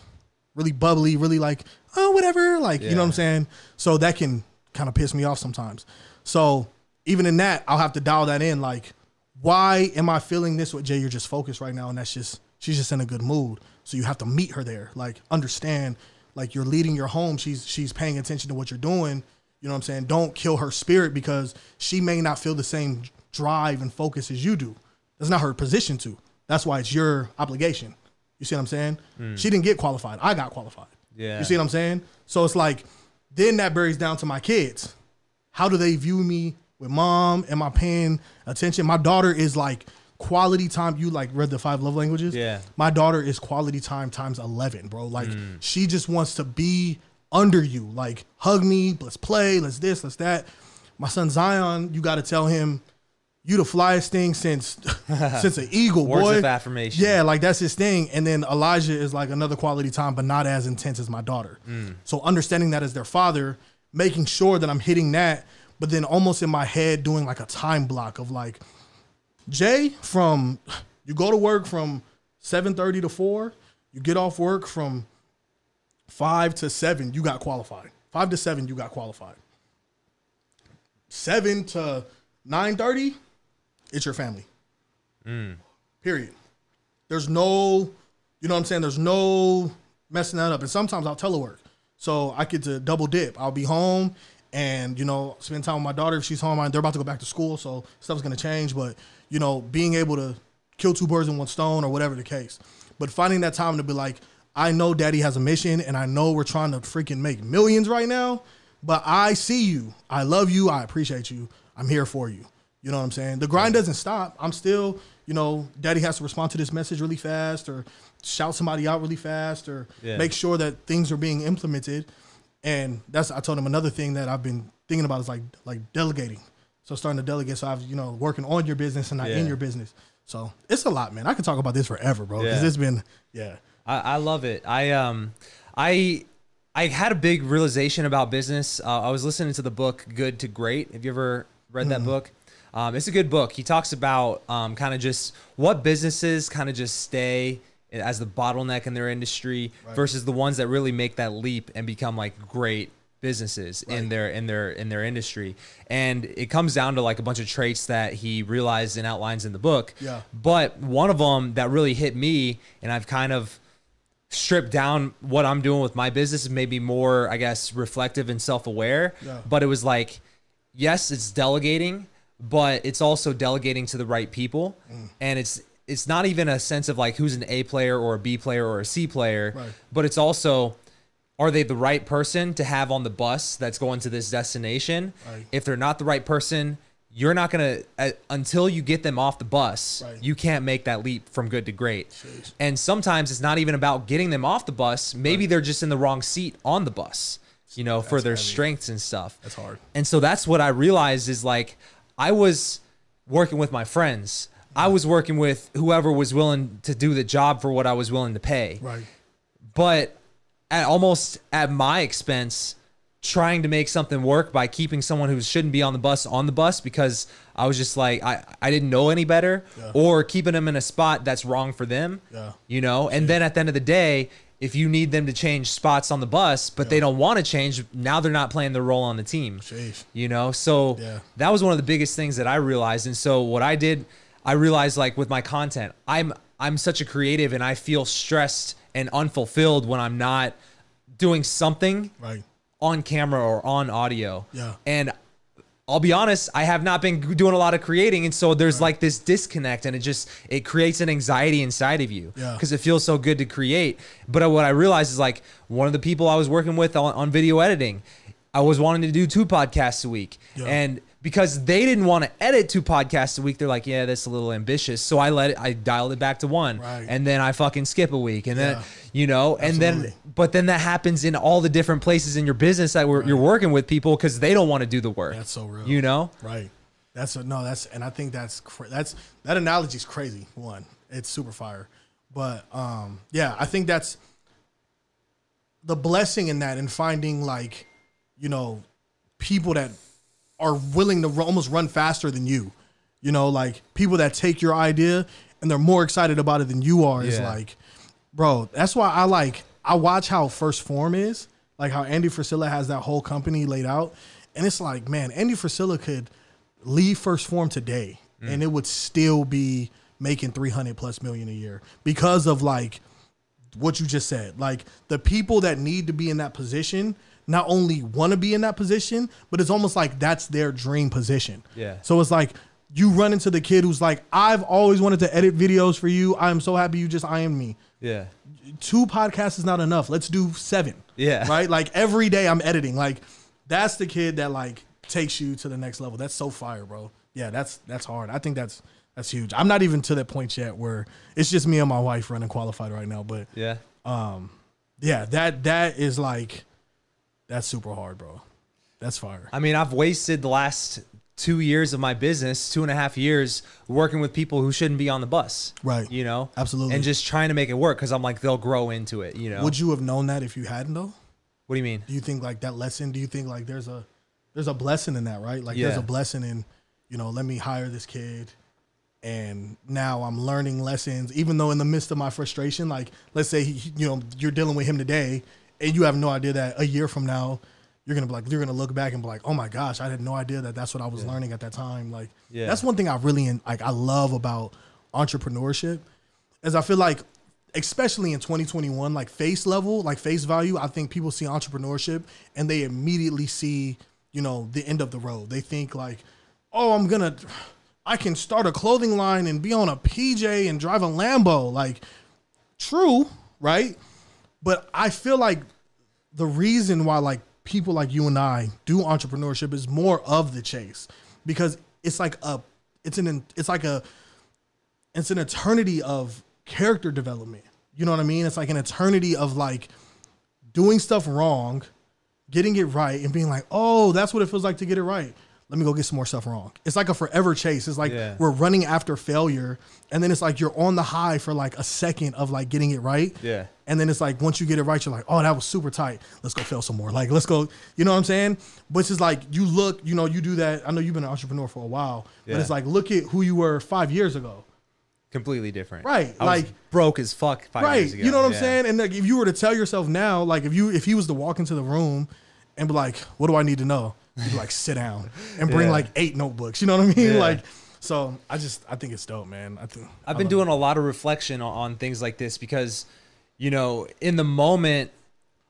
A: really bubbly, really like, oh, whatever. Like, you know what I'm saying? So that can kind of piss me off sometimes. So even in that, I'll have to dial that in. Like, why am I feeling this with Jay? You're just focused right now, and that's just she's just in a good mood. So you have to meet her there. Like, understand, like you're leading your home. She's she's paying attention to what you're doing. You know what I'm saying? Don't kill her spirit because she may not feel the same drive and focus as you do. That's not her position to. That's why it's your obligation. You see what I'm saying? Hmm. She didn't get qualified. I got qualified.
D: Yeah.
A: You see what I'm saying? So it's like, then that buries down to my kids. How do they view me with mom? Am I paying attention? My daughter is like quality time. You like read the five love languages?
D: Yeah.
A: My daughter is quality time times 11, bro. Like she just wants to be under you. Like hug me, let's play, let's this, let's that. My son Zion, you got to tell him you the flyest thing since (laughs) since an eagle,
D: Words
A: boy.
D: of affirmation.
A: Yeah, like that's his thing. And then Elijah is like another quality time, but not as intense as my daughter.
D: Mm.
A: So understanding that as their father, making sure that I'm hitting that, but then almost in my head doing like a time block of like Jae from you go to work from 7:30 to 4, you get off work from 5 to 7, you got qualified. 5 to 7 you got qualified. 7 to 9:30 it's your family. Mm. Period. There's no, you know what I'm saying? There's no messing that up. And sometimes I'll telework. So I get to double dip. I'll be home and, you know, spend time with my daughter if she's home. They're about to go back to school, so stuff's gonna change. But, you know, being able to kill two birds in one stone or whatever the case. But finding that time to be like, I know daddy has a mission and I know we're trying to freaking make millions right now, but I see you. I love you. I appreciate you. I'm here for you. You know what I'm saying? The grind doesn't stop. I'm still, you know, daddy has to respond to this message really fast or shout somebody out really fast or
D: Yeah.
A: make sure that things are being implemented. And that's I told him another thing that I've been thinking about is like like delegating. So starting to delegate. So I've you know working on your business and not in your business. So it's a lot, man. I could talk about this forever, bro. Because
D: Yeah.
A: it's been yeah.
D: I, I love it. I um I I had a big realization about business. Uh, I was listening to the book Good to Great. Have you ever read that book? Um, it's a good book. He talks about um, kind of just what businesses kind of just stay as the bottleneck in their industry versus the ones that really make that leap and become like great businesses in their in their in their industry and it comes down to like a bunch of traits that he realized and outlines in the book
A: Yeah.
D: but one of them that really hit me and i've kind of stripped down what I'm doing with my business and maybe more, I guess, reflective and self aware.
A: Yeah.
D: But it was like, yes, it's delegating, but it's also delegating to the right people.
A: Mm.
D: And it's it's not even a sense of like who's an A player or a B player or a C player,
A: Right.
D: but it's also are they the right person to have on the bus that's going to this destination?
A: Right.
D: If they're not the right person, you're not gonna uh, until you get them off the bus.
A: Right.
D: You can't make that leap from good to great. And sometimes it's not even about getting them off the bus. Maybe they're just in the wrong seat on the bus. You know, for their
A: heavy.
D: strengths and stuff.
A: That's hard.
D: And so that's what I realized is like I was working with my friends. I was working with whoever was willing to do the job for what I was willing to pay
A: Right.
D: but at almost at my expense trying to make something work by keeping someone who shouldn't be on the bus on the bus because I was just like I, I didn't know any better
A: Yeah.
D: or keeping them in a spot that's wrong for them.
A: Yeah.
D: You know, and then at the end of the day, if you need them to change spots on the bus, but they don't want to change, now they're not playing their role on the team.
A: Sheesh.
D: You know, so
A: Yeah.
D: that was one of the biggest things that I realized. And so what I did, I realized like with my content, I'm I'm such a creative and I feel stressed and unfulfilled when I'm not doing something
A: Right.
D: on camera or on audio.
A: Yeah.
D: And I'll be honest, I have not been doing a lot of creating, and so there's like this disconnect, and it just it creates an anxiety inside of you
A: Yeah.
D: because it feels so good to create. But what I realized is like one of the people I was working with on, on video editing, I was wanting to do two podcasts a week,
A: Yeah.
D: and because they didn't want to edit two podcasts a week, they're like, yeah, that's a little ambitious. So I let it, I dialed it back to one,
A: Right.
D: and then I fucking skip a week, and then you know, and then but then that happens in all the different places in your business that we're, you're working with people because they don't want to do the work.
A: That's so real.
D: You know?
A: Right. That's a, no. That's and I think that's that's that analogy is crazy. One, it's super fire, but um, yeah, I think that's the blessing in that and finding like, you know, people that are willing to almost run faster than you. You know, like people that take your idea and they're more excited about it than you are. Is like, bro. That's why I like. I watch how First Form is, like how Andy Frisella has that whole company laid out, and it's like, man, Andy Frisella could leave First Form today, mm. and it would still be making three hundred plus million a year because of like what you just said. Like the people that need to be in that position not only want to be in that position, but it's almost like that's their dream position.
D: Yeah.
A: So it's like you run into the kid who's like, I've always wanted to edit videos for you. I'm so happy you just IM me.
D: Yeah.
A: Two podcasts is not enough. Let's do seven.
D: Yeah.
A: Right? Like every day I'm editing. Like that's the kid that like takes you to the next level. That's so fire, bro. Yeah, that's that's hard. I think that's that's huge. I'm not even to that point yet where it's just me and my wife running qualified right now, but
D: Yeah.
A: Um yeah, that that is like that's super hard, bro. That's fire.
D: I mean, I've wasted the last two years of my business, two and a half years working with people who shouldn't be on the bus.
A: Right.
D: You know?
A: Absolutely.
D: And just trying to make it work because I'm like, they'll grow into it, you know?
A: Would you have known that if you hadn't though?
D: what do you mean?
A: Do you think like that lesson? Do you think like there's a there's a blessing in that, right? Like there's a blessing in, you know, let me hire this kid and now I'm learning lessons even though in the midst of my frustration, like let's say he, you know, you're dealing with him today and you have no idea that a year from now you're to be like you're to look back and be like, "Oh my gosh, I had no idea that that's what I was learning at that time." Like
D: Yeah.
A: that's one thing I really like I love about entrepreneurship is I feel like especially in 2021 like face level like face value i think people see entrepreneurship and they immediately see you know the end of the road they think like oh i'm gonna i can start a clothing line and be on a pj and drive a lambo like true right but i feel like the reason why like people like you and I do entrepreneurship is more of the chase because it's like a it's an it's like a it's an eternity of character development. You know what I mean? It's like an eternity of like doing stuff wrong, getting it right, and being like, oh, that's what it feels like to get it right. Let me go get some more stuff wrong. It's like a forever chase. It's like
D: Yeah.
A: we're running after failure, and then it's like you're on the high for like a second of like getting it right.
D: Yeah.
A: And then it's like once you get it right, you're like, oh, that was super tight. Let's go fail some more. Like, let's go. You know what I'm saying? But it's just like you look, you know, you do that. I know you've been an entrepreneur for a while, but it's like look at who you were five years ago.
D: Completely different.
A: Right,
D: I
A: like-
D: broke as fuck five
A: right.
D: years ago.
A: You know what I'm saying? And like if you were to tell yourself now, like if you if he was to walk into the room and be like, what do I need to know? You'd be like, sit down (laughs) and bring
D: Yeah.
A: like eight notebooks. You know what I mean?
D: Yeah.
A: Like, so I just I think it's dope, man. I think
D: I've been doing a lot of reflection on, on things like this because, you know, in the moment,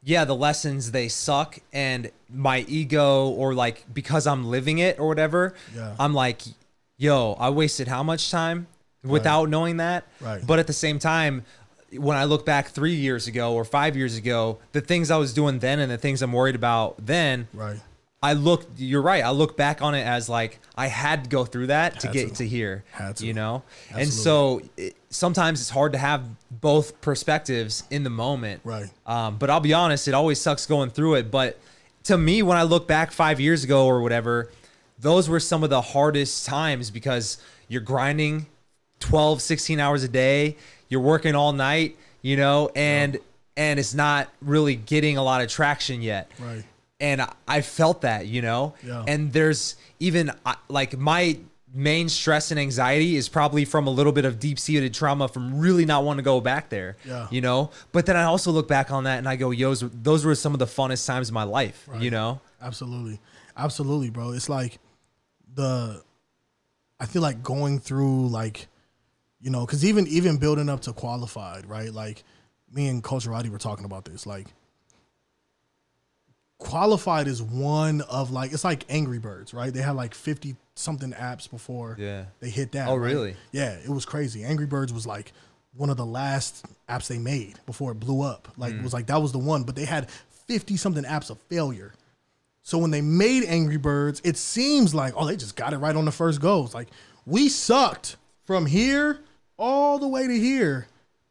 D: yeah, the lessons they suck, and my ego or like because I'm living it or whatever,
A: Yeah.
D: I'm like, yo, I wasted how much time without knowing that.
A: Right.
D: But at the same time, when I look back three years ago or five years ago, the things I was doing then and the things I'm worried about then,
A: right.
D: I look. You're right. I look back on it as like I had to go through that to get
A: to.
D: to, here.
A: Had to.
D: You know, Absolutely. and so it, sometimes it's hard to have both perspectives in the moment.
A: Right.
D: Um, but I'll be honest, it always sucks going through it. But to me, when I look back five years ago or whatever, those were some of the hardest times because you're grinding 12, 16 hours a day. You're working all night, you know, and and it's not really getting a lot of traction yet
A: Right.
D: And I- felt that, you know.
A: Yeah.
D: And there's even uh, like my main stress and anxiety is probably from a little bit of deep seated trauma from really not wanting to go back there.
A: Yeah.
D: You know. But then I also look back on that and I go, "Yo, those were some of the funnest times of my life." You know.
A: Absolutely. Absolutely, bro. It's like the I feel like going through like you know, cuz even even building up to qualified, right? Like me and Coach Roddy were talking about this like qualified is one of like it's like Angry Birds, right? They had like 50 something apps before
D: Yeah.
A: they hit that.
D: Oh,
A: right?
D: really?
A: Yeah, it was crazy. Angry Birds was like one of the last apps they made before it blew up. Like
D: Mm.
A: it was like that was the one, but they had 50 something apps of failure. So when they made Angry Birds, it seems like oh they just got it right on the first go. It's like we sucked from here all the way to here.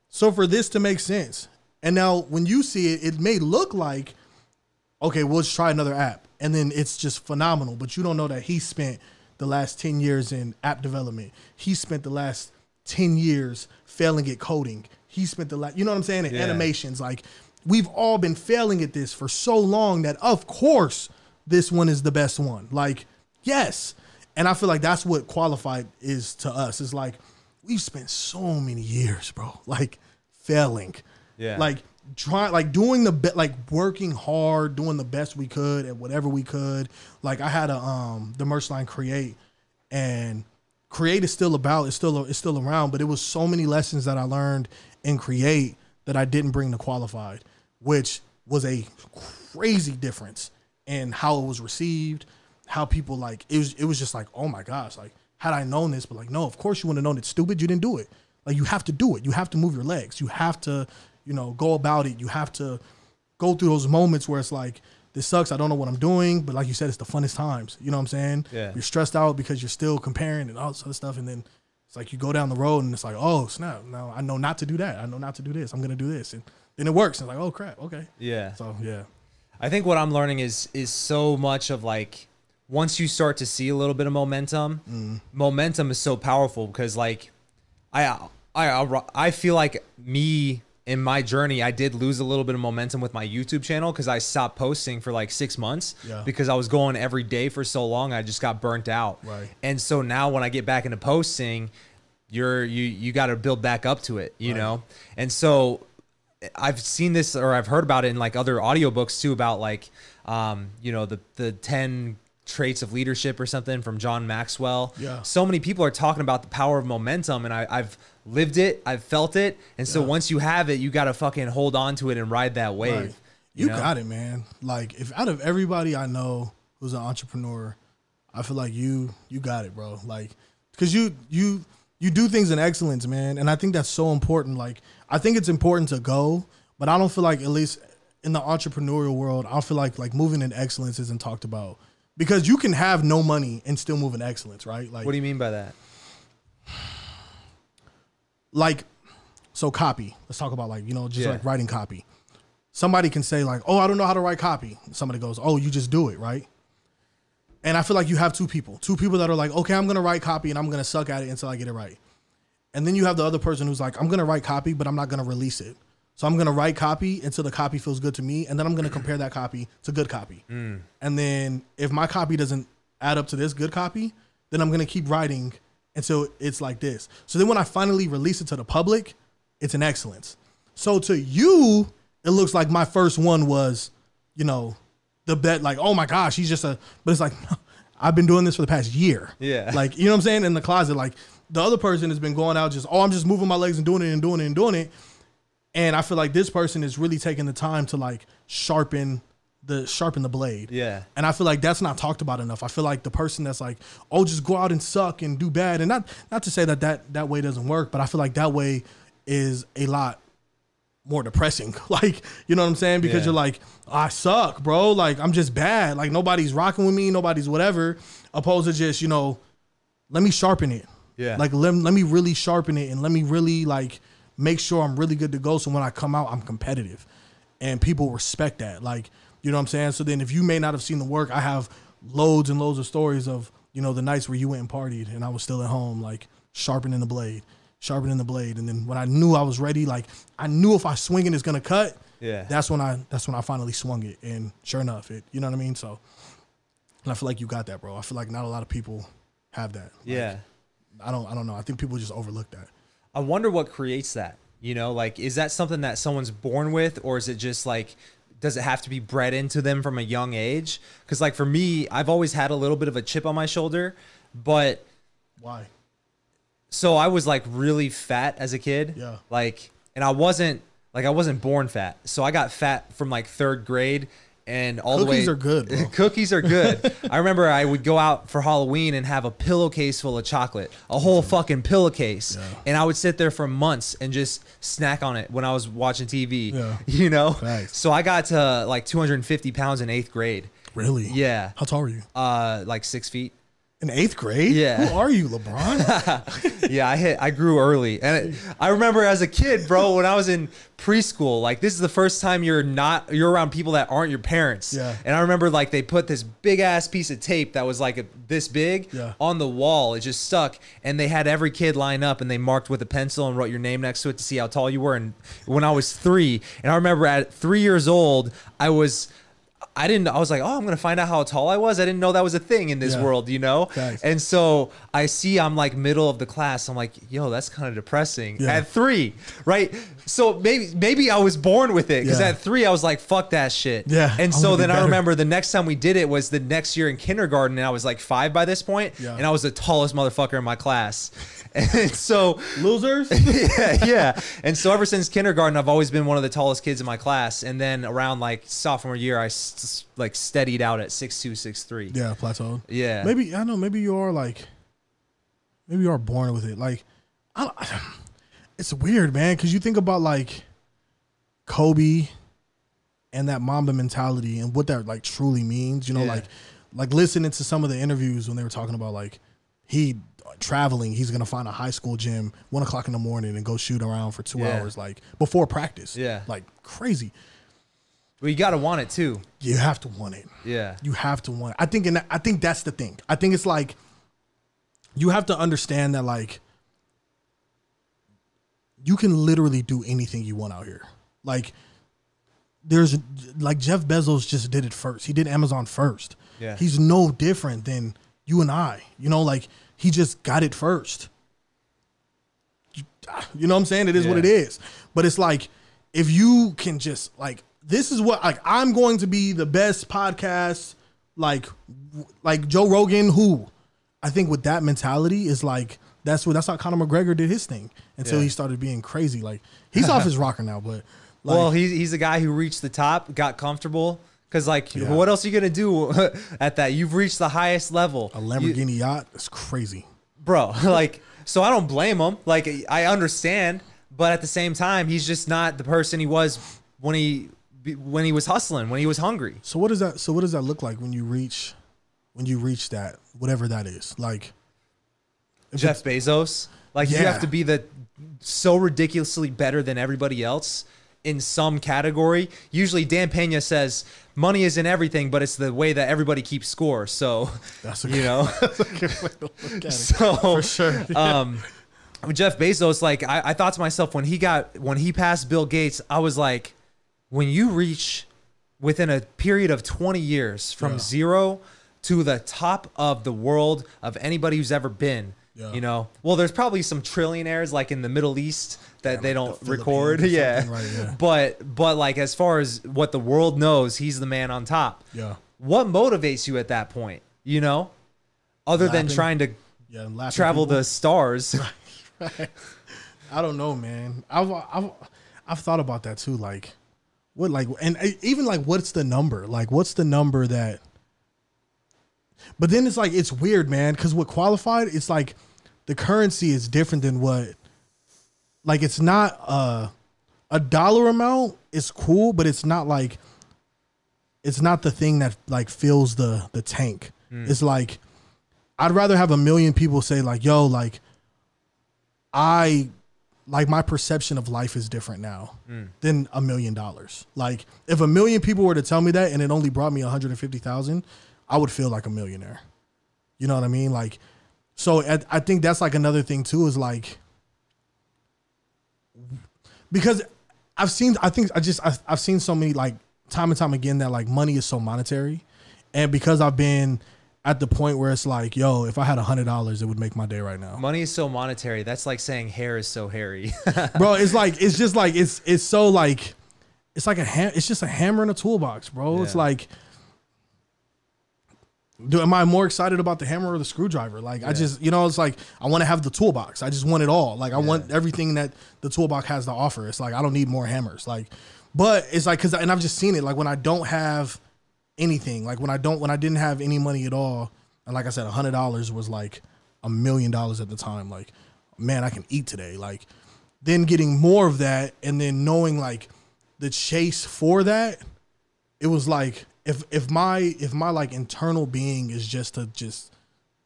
A: So for this to make sense. And now when you see it, it may look like okay, we'll just try another app. And then it's just phenomenal. But you don't know that he spent the last 10 years in app development. He spent the last 10 years failing at coding. He spent the last, you know what I'm saying?
D: Yeah.
A: animations. Like we've all been failing at this for so long that of course this one is the best one. Like, yes. And I feel like that's what qualified is to us. It's like we've spent so many years, bro. Like failing.
D: Yeah.
A: Like trying like doing the be- like working hard doing the best we could at whatever we could. Like i had a um the merch line create and create is still about it's still it's still around but it was so many lessons that i learned in create that i didn't bring to qualified which was a crazy difference in how it was received how people like it was it was just like oh my gosh like had i known this but like no of course you wouldn't have known. It's stupid. You didn't do it. Like you have to do it. You have to move your legs. You have to you know go about it you have to go through those moments where it's like this sucks i don't know what i'm doing but like you said it's the funnest times you know what i'm saying
D: Yeah.
A: you're stressed out because you're still comparing and all this other stuff and then it's like you go down the road and it's like oh snap now i know not to do that i know not to do this i'm gonna do this and then it works and it's like oh crap okay
D: Yeah.
A: so yeah
D: I think what I'm learning is is so much of like once you start to see a little bit of momentum,
A: Mm.
D: momentum is so powerful because like I I I feel like me in my journey, I did lose a little bit of momentum with my YouTube channel because I stopped posting for like six months
A: Yeah.
D: because I was going every day for so long. I just got burnt out.
A: Right.
D: And so now when I get back into posting, you're you you got to build back up to it, you know. And so I've seen this or I've heard about it in like other audiobooks too about like um you know the the 10 traits of leadership or something from John Maxwell.
A: Yeah.
D: So many people are talking about the power of momentum and I I've lived it, I've felt it. And so
A: Yeah.
D: once you have it, you got to fucking hold on to it and ride that wave.
A: Right. You,
D: know?
A: got it, man. Like if out of everybody I know who's an entrepreneur, I feel like you you got it, bro. Like cuz you you you do things in excellence, man, and I think that's so important. Like I think it's important to go, but I don't feel like at least in the entrepreneurial world, I feel like like moving in excellence isn't talked about. Because you can have no money and still move in excellence, right? Like
D: What do you mean by that?
A: Like so copy. Let's talk about like you know just
D: Yeah.
A: like writing copy. Somebody can say like oh i don't know how to write copy. Somebody goes oh you just do it right? And i feel like you have two people. Two people that are like okay i'm gonna write copy and i'm gonna suck at it until i get it right. And then you have the other person who's like i'm gonna write copy but i'm not gonna release it. So i'm gonna write copy until the copy feels good to me and then i'm gonna compare that copy to good copy. Mm. And then if my copy doesn't add up to this good copy then i'm gonna keep writing until it's like this. So then when i finally release it to the public it's an excellence. So to you it looks like my first one was you know the bet like oh my gosh he's just a but it's like (laughs) i've been doing this for the past year.
D: Yeah.
A: like you know what i'm saying? In the closet. Like the other person has been going out just oh i'm just moving my legs and doing it and doing it and doing it. And i feel like this person is really taking the time to like sharpen the sharpen the blade
D: Yeah.
A: and I feel like that's not talked about enough. I feel like the person that's like, oh, just go out and suck and do bad, and not not to say that that that way doesn't work, but I feel like that way is a lot more depressing. (laughs) Like, you know what I'm saying? Because
D: Yeah.
A: you're like, oh, I suck, bro. Like, I'm just bad. Like, nobody's rocking with me. Nobody's whatever. Opposed to just, you know, let me sharpen it.
D: Yeah.
A: Like, let, let me really sharpen it and let me really, like, make sure I'm really good to go. So when I come out, I'm competitive. And people respect that. Like, you know what I'm saying? So then if you may not have seen the work, I have loads and loads of stories of, you know, the nights where you went and partied and I was still at home, like, sharpening the blade, sharpening the blade. And then when I knew I was ready, like, I knew if I swing it, it's to cut
D: Yeah.
A: that's when I that's when I finally swung it, and sure enough, it you know what I mean. So, and I feel like you got that, bro. I feel like not a lot of people have that. Like,
D: yeah.
A: I don't I don't know. I think people just overlook that.
D: I wonder what creates that. You know, like is that something that someone's born with, or is it just like does it have to be bred into them from a young age? Because like for me, I've always had a little bit of a chip on my shoulder, but
A: Why?
D: so I was like really fat as a kid.
A: Yeah.
D: Like, and I wasn't like I wasn't born fat, so I got fat from like third grade. And all the way (laughs)
A: Cookies are good,
D: cookies are good. I remember I would go out for Halloween and have a pillowcase full of chocolate, a whole fucking pillowcase, and I would sit there for months and just snack on it when I was watching TV.
A: Yeah. (laughs)
D: You know.
A: Facts.
D: So I got to like 250 pounds in eighth grade.
A: Really?
D: Yeah.
A: How tall were you?
D: Uh, like six feet.
A: In eighth grade?
D: Yeah.
A: Who are you, LeBron? (laughs)
D: yeah, I hit. I grew early, and it, I remember as a kid, bro, when I was in preschool, like this is the first time you're not you're around people that aren't your parents.
A: Yeah.
D: And I remember like they put this big ass piece of tape that was like a, this big
A: Yeah.
D: on the wall. It just stuck, and they had every kid line up, and they marked with a pencil and wrote your name next to it to see how tall you were. And when I was three, and I remember at three years old, I was. I didn't. I was like, oh, I'm gonna find out how tall I was. I didn't know that was a thing in this
A: Yeah.
D: world, you know.
A: Facts.
D: And so I see I'm like middle of the class. I'm like, yo, that's kind of depressing.
A: Yeah.
D: At three, right? So maybe maybe I was born with it because
A: Yeah.
D: at three I was like, fuck that shit.
A: Yeah,
D: And so
A: wanna be
D: then I remember the next time we did it was the next year in kindergarten, and I was like five by this point,
A: Yeah.
D: and I was the tallest motherfucker in my class. (laughs) And so
A: Losers? (laughs)
D: yeah, yeah. And so ever since kindergarten, I've always been one of the tallest kids in my class. And then around like sophomore year, I s- like steadied out at six two, six three.
A: yeah, plateaued.
D: Yeah.
A: Maybe I don't know. Maybe you are like, maybe you are born with it. Like, I don't, it's weird, man. Because you think about like Kobe and that Mamba mentality and what that like truly means. You know,
D: Yeah.
A: like, like listening to some of the interviews when they were talking about like he uh, traveling, he's gonna find a high school gym one o'clock in the morning and go shoot around for two
D: Yeah.
A: hours, like before practice.
D: Yeah.
A: like crazy.
D: Well, you got to want it too.
A: You have to want it.
D: Yeah.
A: You have to want it. I think, and I think that's the thing. I think it's like you have to understand that like you can literally do anything you want out here. Like there's like Jeff Bezos just did it first. He did Amazon first.
D: Yeah.
A: He's no different than you and I. You know, like he just got it first. You ah, know what I'm saying? It is what it is. But it's like if you can just like this is what like I'm going to be the best podcast like like Joe Rogan who I think with that mentality is like that's what that's how Conor McGregor did his thing until
D: Yeah.
A: he started being crazy like he's off (laughs) his rocker now but like
D: well, he's he's a guy who reached the top, got comfortable. Cause like,
A: Yeah.
D: what else are you gonna do (laughs) at that? You've reached the highest level,
A: a
D: You-
A: Lamborghini yacht is crazy.
D: bro. (laughs) Like, so I don't blame him. Like, I understand, but at the same time, he's just not the person he was when he when he was hustling, when he was hungry.
A: So what does that so what does that look like when you reach when you reach that whatever that is like
D: Jeff Bezos. Like you have to be the so ridiculously better than everybody else in some category. Usually Dan Pena says money isn't everything, but it's the way that everybody keeps score. So
A: That's a
D: you
A: good-
D: know. (laughs)
A: That's a good way to look at it. (laughs)
D: so
A: For sure. (laughs)
D: um Jeff Bezos, like I, I thought to myself when he got when he passed Bill Gates, I was like, when you reach within a period of 20 years from
A: Yeah.
D: zero to the top of the world of anybody who's ever been.
A: Yeah.
D: You know, well, there's probably some trillionaires like in the Middle East that they
A: like
D: don't
A: the
D: record. (laughs) Yeah.
A: right, yeah.
D: But but like as far as what the world knows, he's the man on top.
A: Yeah.
D: What motivates you at that point? You know, other than trying to
A: Yeah,
D: travel the stars. (laughs)
A: I don't know, man. I've I've I've thought about that too. Like, what like and eh, even like what's the number? Like, what's the number that? But then it's like it's weird, man. Because what qualified, it's like the currency is different than what. Like, it's not a a dollar amount. is cool, but it's not like. It's not the thing that like fills the the tank. Hmm. It's like, I'd rather have a million people say like, "Yo, like." I like my perception of life is different now hmm. than a million dollars. Like if a million people were to tell me that and it only brought me 150,000, I would feel like a millionaire. You know what I mean? Like so I, I think that's like another thing too is like because I've seen I think I just I've, I've seen so many like time and time again that like money is so monetary and because I've been at the point where it's like yo if I had a hundred dollars it would make my day right now
D: Money is so monetary. That's like saying hair is so hairy. (laughs)
A: bro. It's like it's just like it's it's so like it's like a ham. It's just a hammer in a toolbox, bro. It's like, do am I more excited about the hammer or the screwdriver? Like I just you know it's like I want to have the toolbox. I just want it all. Like I want everything that the toolbox has to offer. It's like I don't need more hammers. Like, but it's like because and I've just seen it. Like when I don't have anything. Like when I don't when I didn't have any money at all, and like I said, a hundred dollars was like a million dollars at the time. Like, man, I can eat today. Like, then getting more of that, and then knowing like the chase for that, it was like if if my if my like internal being is just to just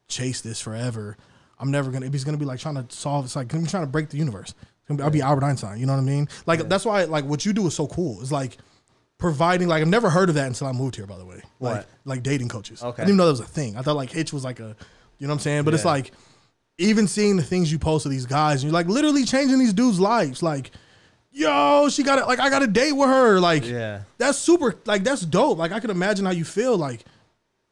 A: chase this forever, I'm never gonna. It's gonna be like trying to solve. It's like I'm trying to break the universe. Gonna be, I'll be Albert Einstein. You know what I mean? Like that's why like what you do is so cool. It's like providing like I've never heard of that until I moved here. By the way, like
D: What?
A: like dating coaches.
D: Okay.
A: I didn't even know that was a thing. I thought like Hitch was like a, you know what I'm saying? But it's like even seeing the things you post to these guys, and you're like literally changing these dudes' lives. Like, yo, she got it. Like I got a date with her. Like,
D: Yeah.
A: that's super. Like that's dope. Like I can imagine how you feel. Like,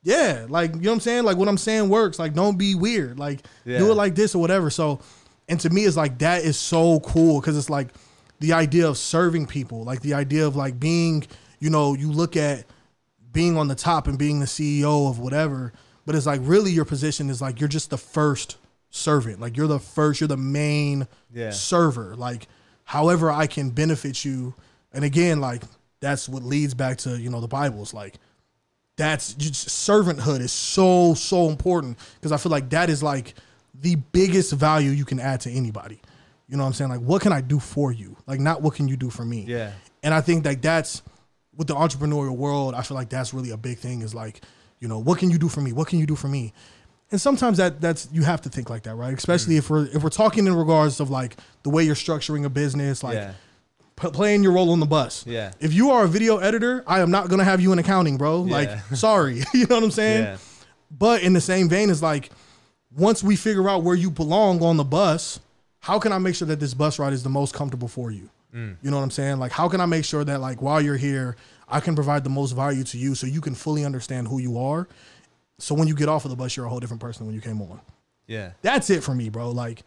A: yeah, like you know what I'm saying. Like what I'm saying works. Like don't be weird. Like do it like this or whatever. So, and to me, it's like that is so cool because it's like the idea of serving people. Like the idea of like being, you know, you look at being on the top and being the CEO of whatever, but it's like really your position is like you're just the first servant. Like you're the first, you're the main
D: Yeah.
A: server. Like however I can benefit you. And again, like that's what leads back to, you know, the Bible. It's like that's just servanthood is so, so important because I feel like that is like the biggest value you can add to anybody. You know what I'm saying? Like, what can I do for you? Like, not what can you do for me?
D: Yeah.
A: And I think like that's with the entrepreneurial world, I feel like that's really a big thing is like, you know, what can you do for me? What can you do for me? And sometimes that that's you have to think like that, right? Especially mm. if we're if we're talking in regards of like the way you're structuring a business, like
D: yeah.
A: playing your role on the bus.
D: Yeah.
A: If you are a video editor, I am not gonna have you in accounting, bro.
D: Yeah.
A: Like, sorry. (laughs) you know what I'm saying?
D: Yeah.
A: But in the same vein, it's like once we figure out where you belong on the bus, how can I make sure that this bus ride is the most comfortable for you?
D: Mm.
A: You know what I'm saying? Like, how can I make sure that like while you're here, I can provide the most value to you so you can fully understand who you are. So when you get off of the bus, you're a whole different person than when you came on.
D: Yeah.
A: That's it for me, bro. Like,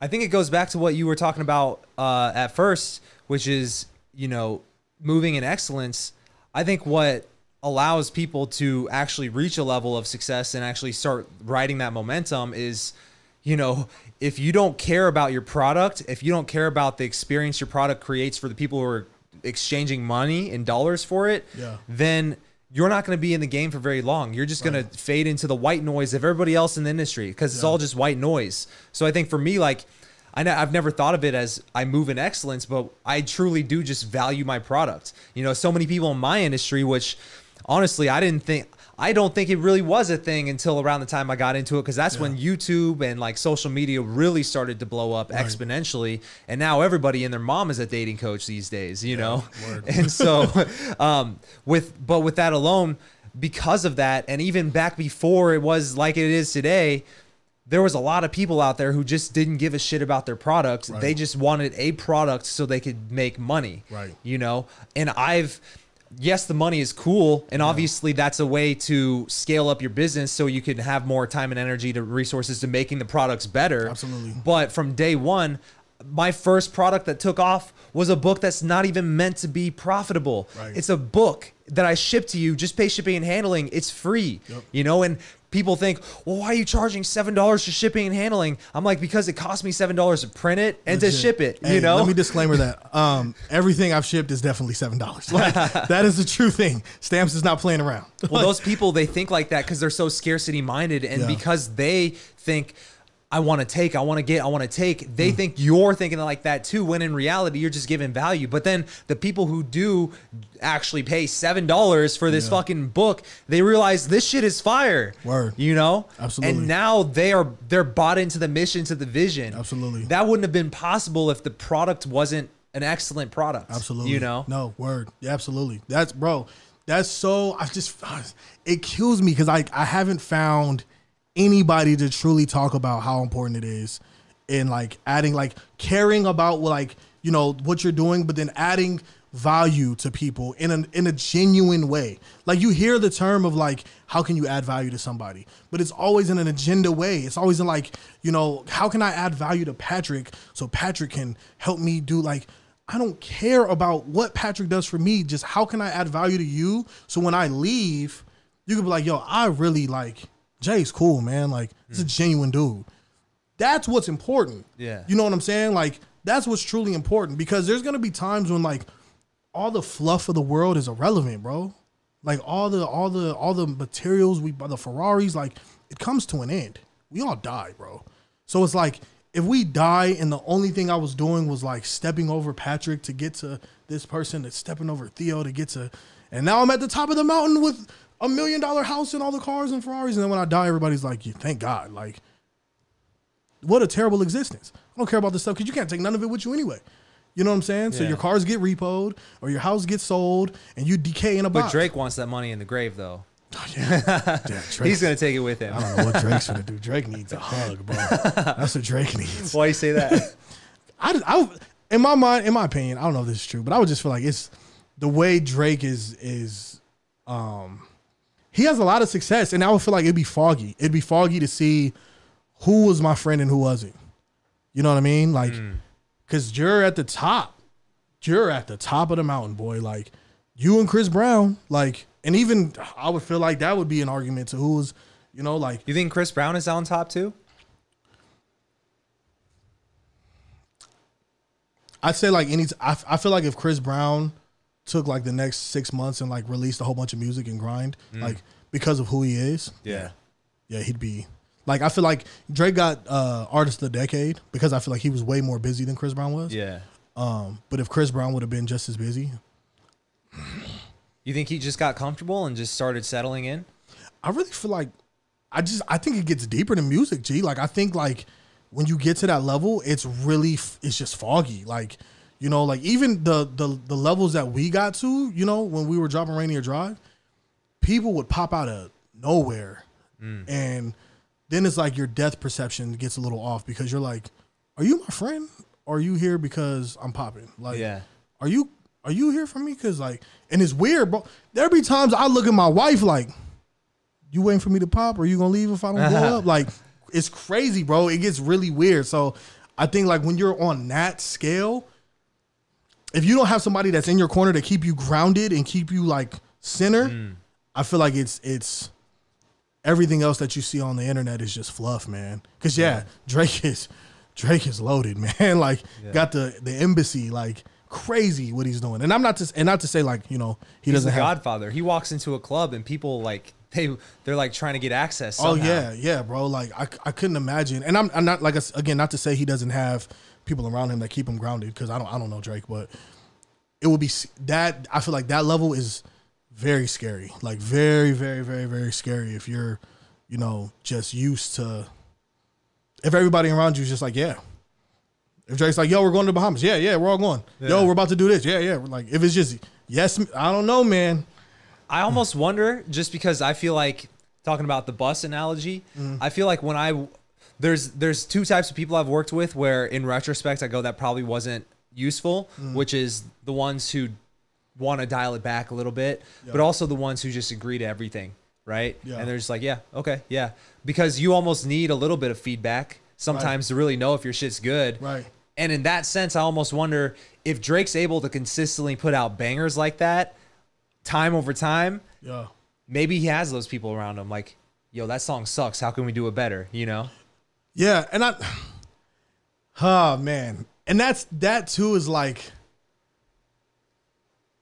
D: I think it goes back to what you were talking about uh, at first, which is you know moving in excellence. I think what allows people to actually reach a level of success and actually start riding that momentum is, you know, if you don't care about your product, if you don't care about the experience your product creates for the people who are exchanging money in dollars for it,
A: Yeah.
D: then you're not going to be in the game for very long. You're just going to fade into the white noise of everybody else in the industry because it's all just white noise. So I think for me, like, I know I've never thought of it as I move in excellence, but I truly do just value my product. You know, so many people in my industry, which honestly, I didn't think. I don't think it really was a thing until around the time I got into it because that's when YouTube and like social media really started to blow up exponentially. And now everybody and their mom is a dating coach these days, you know? (laughs) And so, (laughs) um, with, but with that alone, because of that, and even back before it was like it is today, there was a lot of people out there who just didn't give a shit about their product. They just wanted a product so they could make money.
A: Right.
D: You know? And I've yes, the money is cool, and obviously that's a way to scale up your business so you can have more time and energy to resources to making the products better.
A: Absolutely.
D: But from day one, my first product that took off was a book that's not even meant to be profitable.
A: Right.
D: It's a book that I ship to you, just pay shipping and handling. It's free. You know, and people think, well, why are you charging seven dollars for shipping and handling? I'm like, because it cost me seven dollars to print it and to ship it.
A: Hey,
D: you know,
A: Let me disclaimer that um, everything I've shipped is definitely seven dollars. (laughs) Like that is the true thing. Stamps is not playing around.
D: well, those people they think like that because they're so scarcity minded, and
A: Yeah.
D: because they think. I want to take, I want to get, I want to take.
A: Mm.
D: They think you're thinking like that too, when in reality, you're just giving value. But then the people who do actually pay $7 for this
A: Yeah.
D: fucking book, they realize this shit is fire.
A: Word.
D: You know?
A: Absolutely.
D: And now they are, they're bought into the mission, to the vision.
A: Absolutely.
D: That wouldn't have been possible if the product wasn't an excellent product.
A: Absolutely.
D: You know?
A: No, word. Yeah, absolutely. That's bro. That's so I just it kills me because I I haven't found anybody to truly talk about how important it is in like adding like caring about like you know what you're doing, but then adding value to people in a in a genuine way. Like you hear the term of like how can you add value to somebody, but it's always in an agenda way. It's always in like you know how can I add value to Patrick so Patrick can help me do like I don't care about what Patrick does for me. Just how can I add value to you? So when I leave, you could be like, yo, I really like Jae's cool, man. Like, he's a mm. genuine dude. That's what's important.
D: Yeah.
A: You know what I'm saying? Like, that's what's truly important because there's gonna be times when like all the fluff of the world is irrelevant, bro. Like all the all the all the materials we buy the Ferraris, like it comes to an end. We all die, bro. So it's like if we die and the only thing I was doing was like stepping over Patrick to get to this person, that's stepping over Theo to get to, and now I'm at the top of the mountain with a million dollar house and all the cars and Ferraris, and then when I die, everybody's like, "Yeah, "Thank God!" Like, what a terrible existence. I don't care about this stuff because you can't take none of it with you anyway. You know what I'm saying? So your cars get repoed or your house gets sold and you decay in a box. But.
D: Drake wants that money in the grave, though. (laughs)
A: yeah, (laughs) Drake's-
D: He's going to take it with him.
A: I don't know what Drake's gonna do. (laughs) Drake needs a hug, bro. That's what Drake needs.
D: Why you say that?
A: I, I, in my mind, in my opinion, I don't know if this is true, but I would just feel like it's the way Drake is is, um, he has a lot of success, and I would feel like it'd be foggy. It'd be foggy to see who was my friend and who wasn't. You know what I mean? Like, hmm. because you're at the top, you're at the top of the mountain, boy. Like you and Chris Brown, like, and even I would feel like that would be an argument to who's, you know, like
D: You think Chris Brown is on top too?
A: I'd say like any. I, I feel like if Chris Brown took like the next six months and like released a whole bunch of music and grind, like because of who he is,
D: Yeah.
A: yeah, he'd be like. I feel like Drake got uh artist of the decade because I feel like he was way more busy than Chris Brown was.
D: Yeah.
A: Um, but if Chris Brown would have been just as busy,
D: You think he just got comfortable and just started settling in?
A: I really feel like I just I think it gets deeper than music, G. Like I think like when you get to that level, it's really it's just foggy. Like You know, like even the the the levels that we got to, you know, when we were dropping Rainier Drive, people would pop out of nowhere. Mm. And then it's like your death perception gets a little off because you're like, Are you my friend? Or are you here because I'm popping? Like
D: Yeah.
A: are you are you here for me? Cause like and it's weird, bro. There be times I look at my wife like, You waiting for me to pop or you gonna leave if I don't blow up? (laughs) Like it's crazy, bro. It gets really weird. So I think like when you're on that scale, if you don't have somebody that's in your corner to keep you grounded and keep you like center, mm. I feel like it's it's everything else that you see on the internet is just fluff, man. Cause yeah, Drake is Drake is loaded, (laughs) man. Like got the the embassy like crazy what he's doing. And I'm not to and not to say like, you know, he
D: He's
A: doesn't have
D: Godfather. He walks into a club and people like they they're like trying to get access.
A: Oh yeah, yeah, bro. Like I, I couldn't imagine. And I'm, I'm not like again, not to say he doesn't have people around him that keep him grounded because I don't, I don't know Drake, but it would be that. I feel like that level is very scary. Like very, very, very, very scary if you're, you know, just used to. If everybody around you is just like, yeah. If Drake's like, yo, we're going to the Bahamas. Yeah, yeah, we're all going. Yo, we're about to do this. Yeah, yeah. Like if it's just yes, I don't know, man.
D: I almost wonder just because I feel like talking about the bus analogy, mm. I feel like when I there's there's two types of people I've worked with where in retrospect I go that probably wasn't useful, mm. which is the ones who want to dial it back a little bit, but also the ones who just agree to everything, right?
A: Yeah.
D: And they're just like, yeah, okay, yeah, because you almost need a little bit of feedback sometimes to really know if your shit's good,
A: Right.
D: And in that sense, I almost wonder if Drake's able to consistently put out bangers like that, time over time,
A: Yeah.
D: maybe he has those people around him like yo that song sucks how can we do it better you know
A: Yeah, and I, oh man, and that's that too is like,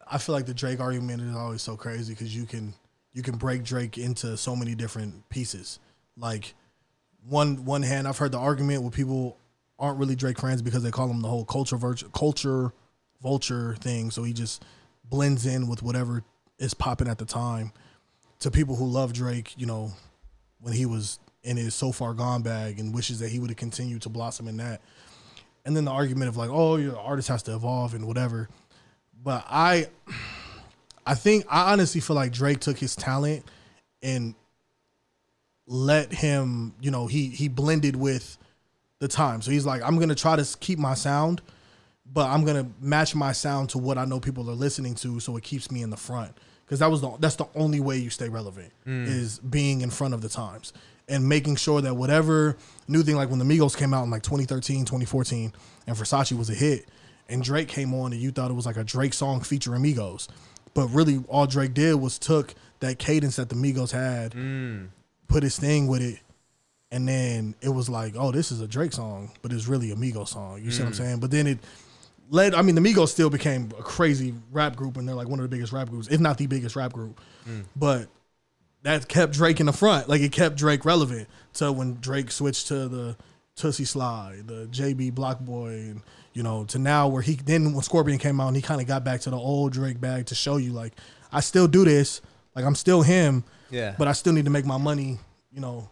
A: I feel like the Drake argument is always so crazy because you can you can break Drake into so many different pieces. Like one one hand, I've heard the argument where people aren't really Drake fans because they call him the whole culture culture vulture thing. So he just blends in with whatever is popping at the time. To people who love Drake, you know, when he was in his so far gone bag and wishes that he would have continued to blossom in that. And then the argument of like, oh, your artist has to evolve and whatever. But I I think I honestly feel like Drake took his talent and let him, you know, he he blended with the time. So he's like, I'm gonna try to keep my sound, but I'm gonna match my sound to what I know people are listening to, so it keeps me in the front. Because that was the that's the only way you stay relevant mm. is being in front of the times and making sure that whatever new thing, like when the Migos came out in like 2013, 2014, and Versace was a hit, and Drake came on, and you thought it was like a Drake song featuring Migos, but really all Drake did was took that cadence that the Migos had, mm. put his thing with it, and then it was like, oh, this is a Drake song, but it's really a Migos song. You see what I'm mm. saying? But then it led. I mean, the Migos still became a crazy rap group, and they're like one of the biggest rap groups, if not the biggest rap group. Mm. But that kept Drake in the front. Like it kept Drake relevant. So when Drake switched to the Toosie Slide, the JB Block Boy, and you know, to now where he then when Scorpion came out, and he kind of got back to the old Drake bag to show you like I still do this. Like I'm still him.
D: Yeah.
A: But I still need to make my money. You know,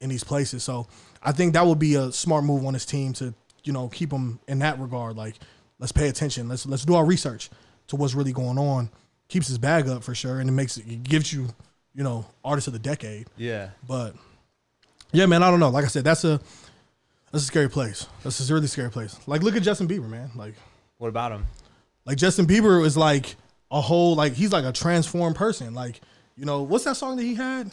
A: in these places. So I think that would be a smart move on his team to you know keep him in that regard. Like let's pay attention. Let's let's do our research to what's really going on. Keeps his bag up for sure, and it makes it, it gives you you know artist of the decade.
D: yeah
A: But yeah, man, I don't know. Like I said, that's a that's a scary place. That's a really scary place. Like look at Justin Bieber, man. Like
D: what about him
A: like Justin Bieber is like a whole like he's like a transformed person. Like you know what's that song that he had?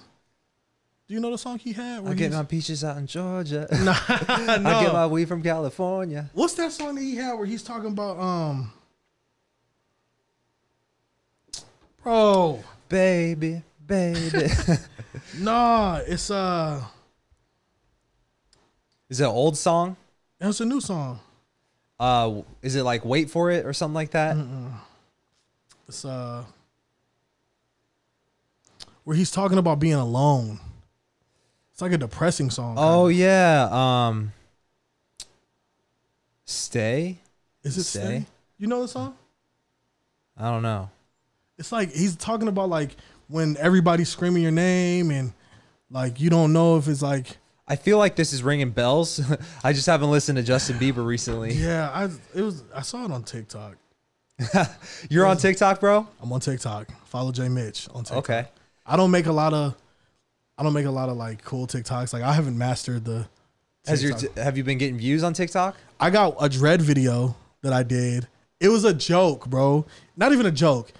A: Do you know the song he had?
D: i get my peaches out in georgia (laughs)
A: no. (laughs)
D: i get my weed from california
A: What's that song that he had where he's talking about um Bro,
D: baby baby (laughs)
A: nah, it's uh
D: is it an old song No,
A: it's a new song.
D: uh is it like wait for it or something like that
A: It's uh where he's talking about being alone. It's like a depressing song.
D: oh
A: kinda.
D: yeah um stay
A: is it
D: Stay?
A: Stay? You know the song?
D: i don't know
A: It's like he's talking about like when everybody's screaming your name and like you don't know if it's like
D: I feel like this is ringing bells. (laughs) I just haven't listened to Justin Bieber recently. (laughs)
A: Yeah, I it was I saw it on TikTok. (laughs)
D: You're on TikTok, bro?
A: I'm on TikTok. Follow Jae Mitch on TikTok.
D: Okay.
A: I don't make a lot of I don't make a lot of like cool TikToks. Like I haven't mastered the
D: Has your
A: TikTok.
D: have you been getting views on TikTok?
A: I got a dread video that I did. It was a joke, bro. Not even a joke,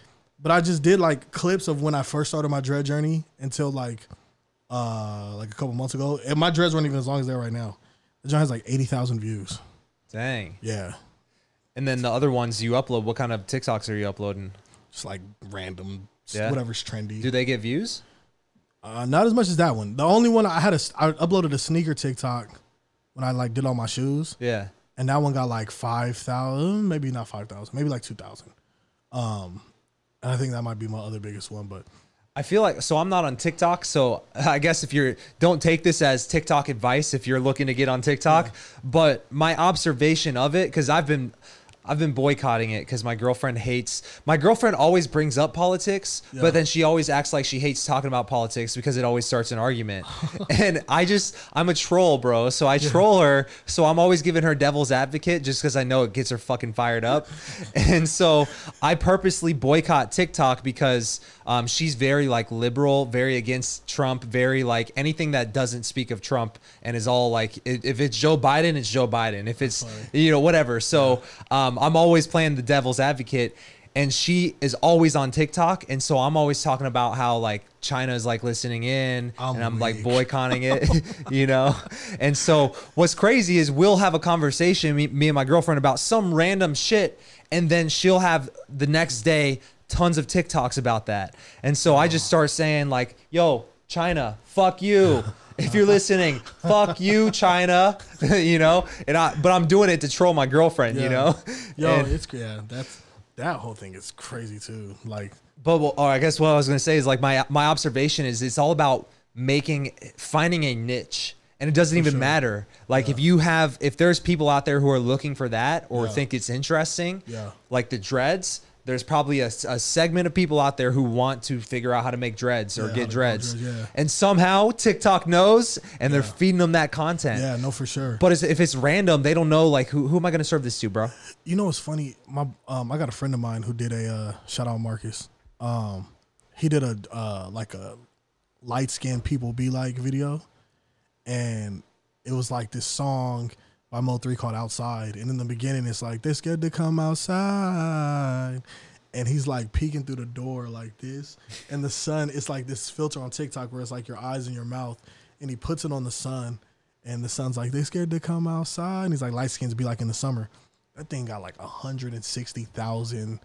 A: but I just did like clips of when I first started my dread journey until like uh like a couple months ago. And my dreads weren't even as long as they're right now. The joint has like eighty thousand views.
D: Dang.
A: Yeah.
D: And then the other ones you upload, what kind of TikToks are you uploading?
A: Just like random
D: Yeah.
A: whatever's trendy.
D: Do they get views?
A: Uh, not as much as that one. The only one I had a I uploaded a sneaker TikTok when I like did all my shoes,
D: Yeah.
A: and that one got like five thousand, maybe not five thousand, maybe like two thousand. Um, and I think that might be my other biggest one. But
D: I feel like so I'm not on TikTok, so (laughs) I guess if you're don't take this as TikTok advice if you're looking to get on TikTok, but my observation of it cuz I've been I've been boycotting it cuz my girlfriend hates my girlfriend always brings up politics,
A: Yeah.
D: but then she always acts like she hates talking about politics because it always starts an argument. (laughs) and I just I'm a troll, bro, so I troll her, so I'm always giving her devil's advocate just cuz I know it gets her fucking fired up. (laughs) and so I purposely boycott TikTok because um, she's very like liberal, very against Trump, very like anything that doesn't speak of Trump and is all like if it's Joe Biden, it's Joe Biden. If it's you know whatever. So um, I'm always playing the devil's advocate. And she is always on TikTok, and so I'm always talking about how like China is like listening in,
A: I'm
D: and I'm like boycotting it, (laughs) (laughs) you know. And so what's crazy is we'll have a conversation, me, me and my girlfriend, about some random shit, and then she'll have the next day tons of TikToks about that. And so I just start saying like, "Yo, China, fuck you." (laughs) If you're listening, fuck you, China. (laughs) you know, and I, but I'm doing it to troll my girlfriend. You know, (laughs)
A: yo,
D: And-
A: it's yeah, that's that whole thing is crazy too. Like
D: But well, or I guess what I was gonna say is like my my observation is it's all about making finding a niche. And it doesn't even
A: sure.
D: matter. Like if you have if there's people out there who are looking for that or
A: Yeah.
D: think it's interesting,
A: Yeah.
D: like the dreads, there's probably a, a segment of people out there who want to figure out how to make dreads or
A: Yeah,
D: get dreads.
A: dreads, yeah.
D: And somehow TikTok knows and they're feeding them that content.
A: yeah, no, for sure.
D: But it's, if it's random, they don't know like who, who am I going to serve this to, bro?
A: You know what's funny? My um, I got a friend of mine who did a uh, shout out Marcus. Um, he did a uh, like a light skinned people be like video, and it was like this song by Mo3 called Outside. And in the beginning, it's like they're scared to come outside, and he's like peeking through the door like this, and the sun. It's like this filter on TikTok where it's like your eyes and your mouth, and he puts it on the sun. And the sun's like, they're scared to come outside. And he's like, light skins be like in the summer. That thing got like 160,000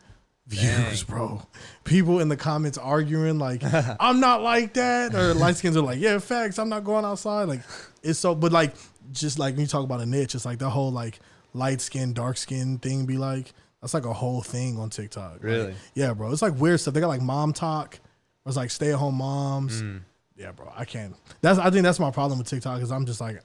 A: views, bro. People in the comments arguing, like, (laughs) I'm not like that. Or light skins are like, yeah, facts. I'm not going outside. Like, it's so, but like, just like when you talk about a niche, it's like the whole like light skin, dark skin thing be like, that's like a whole thing on TikTok. Like,
D: Really?
A: yeah, bro. It's like weird stuff. They got like mom talk. Where it's like stay at home moms. Yeah, bro. I can't. That's I think that's my problem with TikTok is I'm just like,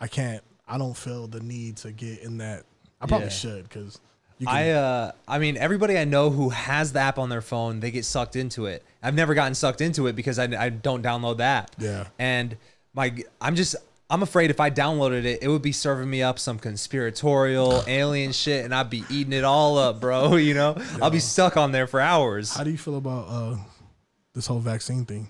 A: I can't. I don't feel the need to get in that. I probably
D: Yeah.
A: should because you
D: I uh I mean everybody I know who has the app on their phone, they get sucked into it. I've never gotten sucked into it because I, I don't download the app.
A: Yeah.
D: And my I'm just I'm afraid if I downloaded it, it would be serving me up some conspiratorial alien shit and I'd be eating it all up, bro, (laughs) you know? I'll be stuck on there for hours.
A: how do you feel about uh this whole vaccine thing?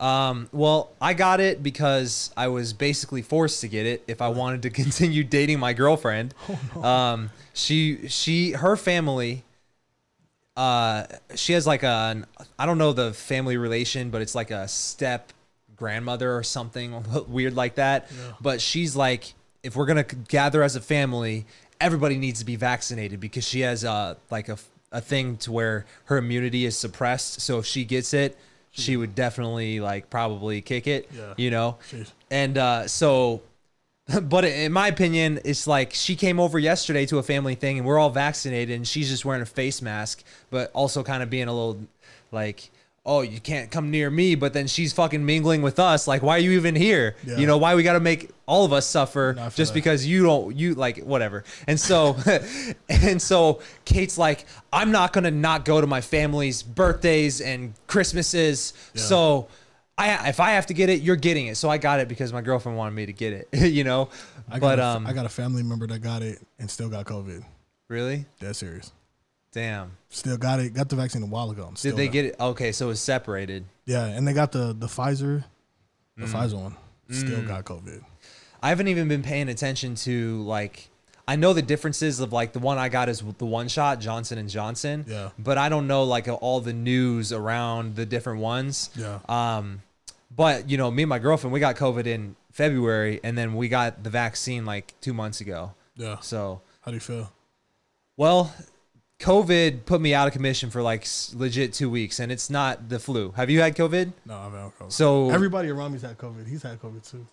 D: Um, well, I got it because I was basically forced to get it if I wanted to (laughs) continue dating my girlfriend. (laughs) Oh, no. Um, she she her family uh she has like a I don't know the family relation, but it's like a step grandmother or something (laughs) weird like that. But she's like if we're going to gather as a family, everybody needs to be vaccinated because she has a like a a thing to where her immunity is suppressed. So if she gets it, she would definitely like probably kick it,
A: Yeah.
D: you know.
A: Jeez.
D: And uh, so, (laughs) but in my opinion, it's like she came over yesterday to a family thing, and we're all vaccinated, and she's just wearing a face mask, but also kind of being a little like. Oh, you can't come near me, but then she's fucking mingling with us. Like, why are you even here?
A: Yeah.
D: You know, why we got to make all of us suffer just
A: that.
D: because you don't, you like, whatever. And so, (laughs) and so Kate's like, I'm not going to not go to my family's birthdays and Christmases. So I if I have to get it, you're getting it. So I got it because my girlfriend wanted me to get it. (laughs) you know,
A: I got
D: but
A: a,
D: um,
A: I got a family member that got it and still got COVID.
D: really,
A: Dead serious.
D: Damn.
A: Still got it. Got the vaccine a while ago.
D: Did they
A: got-
D: get it? Okay, so it's separated.
A: Yeah, and they got the the Pfizer, the
D: Mm.
A: Pfizer one. Still got COVID.
D: I haven't even been paying attention to like I know the differences of like the one I got is the one shot Johnson and Johnson.
A: Yeah.
D: But I don't know like all the news around the different ones.
A: Yeah.
D: Um but you know, me and my girlfriend we got COVID in February and then we got the vaccine like 2 months ago.
A: Yeah.
D: So,
A: How do you feel?
D: well, COVID put me out of commission for like legit 2 weeks and it's not the flu. Have you had COVID?
A: No, I've had COVID.
D: So
A: everybody around me's had COVID. He's had COVID too.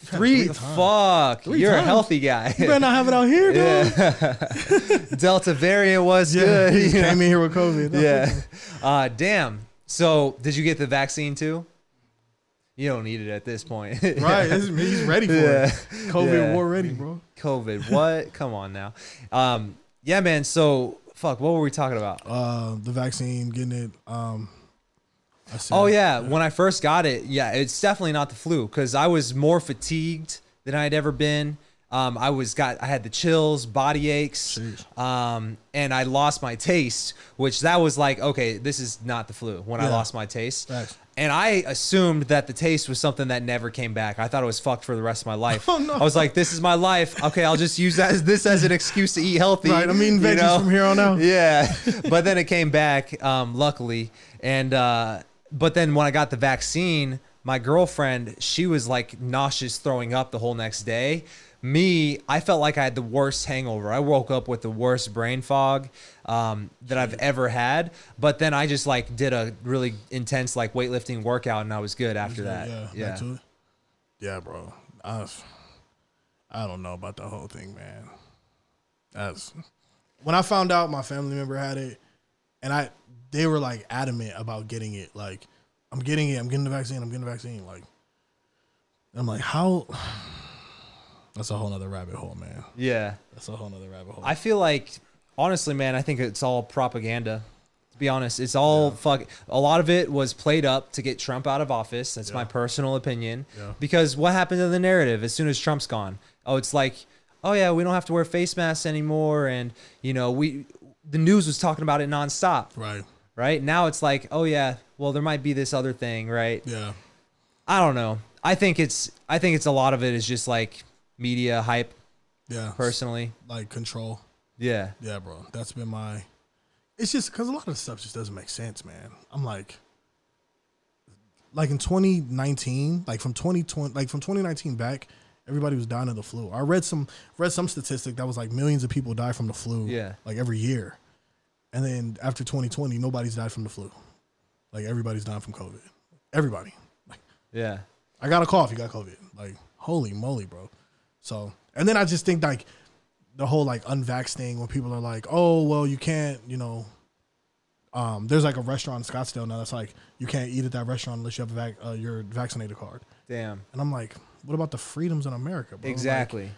A: He's had
D: three, fuck.
A: Three
D: You're a healthy guy.
A: You better not have it out here, dude. (laughs)
D: Delta variant was
A: Yeah,
D: good.
A: he just
D: you know?
A: came in here with COVID. (laughs)
D: yeah. Uh, damn. So, did you get the vaccine too? You don't need it at this point. (laughs)
A: right. This he's ready for
D: Yeah.
A: it. COVID
D: Yeah.
A: war ready, bro.
D: COVID. What? Come on now. Um, yeah, man. So, fuck. What were we talking about?
A: Uh, the vaccine, getting it. Um, I
D: Oh yeah, when I first got it, yeah, it's definitely not the flu because I was more fatigued than I'd ever been. Um, I was got I had the chills, body aches, um, and I lost my taste, which that was like okay, this is not the flu when I lost my taste. And I assumed that the taste was something that never came back. I thought it was fucked for the rest of my (laughs) life.
A: Oh, no.
D: I was like, this is my life. Okay, I'll just use that as this as an excuse to eat healthy.
A: Right. I'm eating
D: you
A: veggies
D: know?
A: from here on out. (laughs)
D: Yeah, but then it came back, um, luckily. And uh, but then when I got the vaccine, my girlfriend, she was like nauseous, throwing up the whole next day. Me, I felt like I had the worst hangover. I woke up with the worst brain fog um, that I've ever had. But then I just like did a really intense like weightlifting workout, and I was good after that.
A: Yeah.
D: Yeah,
A: back. Yeah, bro. I, I don't know about the whole thing, man. That's when I found out my family member had it, and I they were like adamant about getting it. Like, I'm getting it. I'm getting the vaccine. I'm getting the vaccine. Like, I'm like, how? That's a whole nother rabbit hole, man.
D: yeah.
A: That's a whole nother rabbit hole.
D: I feel like, honestly, man, I think it's all propaganda. To be honest, it's all fuck. A lot of it was played up to get Trump out of office. That's my personal opinion.
A: Yeah.
D: Because what happened to the narrative as soon as Trump's gone? Oh, it's like, oh yeah, we don't have to wear face masks anymore, and you know, we the news was talking about it nonstop,
A: right.
D: right? Now it's like, oh yeah, well there might be this other thing, right?
A: Yeah.
D: I don't know. I think it's I think it's a lot of it is just like media hype.
A: Yeah.
D: Personally,
A: Like control.
D: yeah.
A: Yeah, bro. That's been my. It's just because a lot of stuff just doesn't make sense, man. I'm like, like in 2019, like from 2020, like from 2019 back, everybody was dying of the flu. I read some read some statistic that was like millions of people die from the flu,
D: Yeah.
A: like every year, and then after 2020, nobody's died from the flu. Like everybody's dying from COVID. Everybody. Like
D: Yeah.
A: I got a cough, you got COVID. Like holy moly, bro. So and then I just think like the whole like unvax thing when people are like, oh well, you can't, you know. Um, there's like a restaurant in Scottsdale now that's like you can't eat at that restaurant unless you have a vac- uh, your vaccinated card.
D: Damn.
A: And I'm like, what about the freedoms in America, bro? Like,
D: Exactly.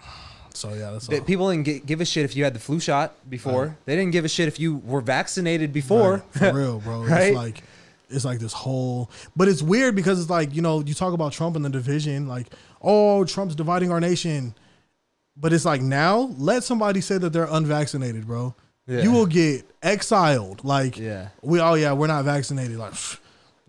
D: (sighs)
A: so yeah, that's
D: That
A: all.
D: people didn't give a shit if you had the flu shot before.
A: Right.
D: They didn't give a shit if you were vaccinated before.
A: Right, for real, bro. (laughs)
D: Right?
A: It's like it's like this whole but it's weird because it's like, you know, you talk about Trump and the division, like, oh, Trump's dividing our nation. But it's like now, let somebody say that they're unvaccinated, bro.
D: Yeah.
A: You will get exiled. Like
D: Yeah.
A: we oh yeah, we're not vaccinated. Like pff,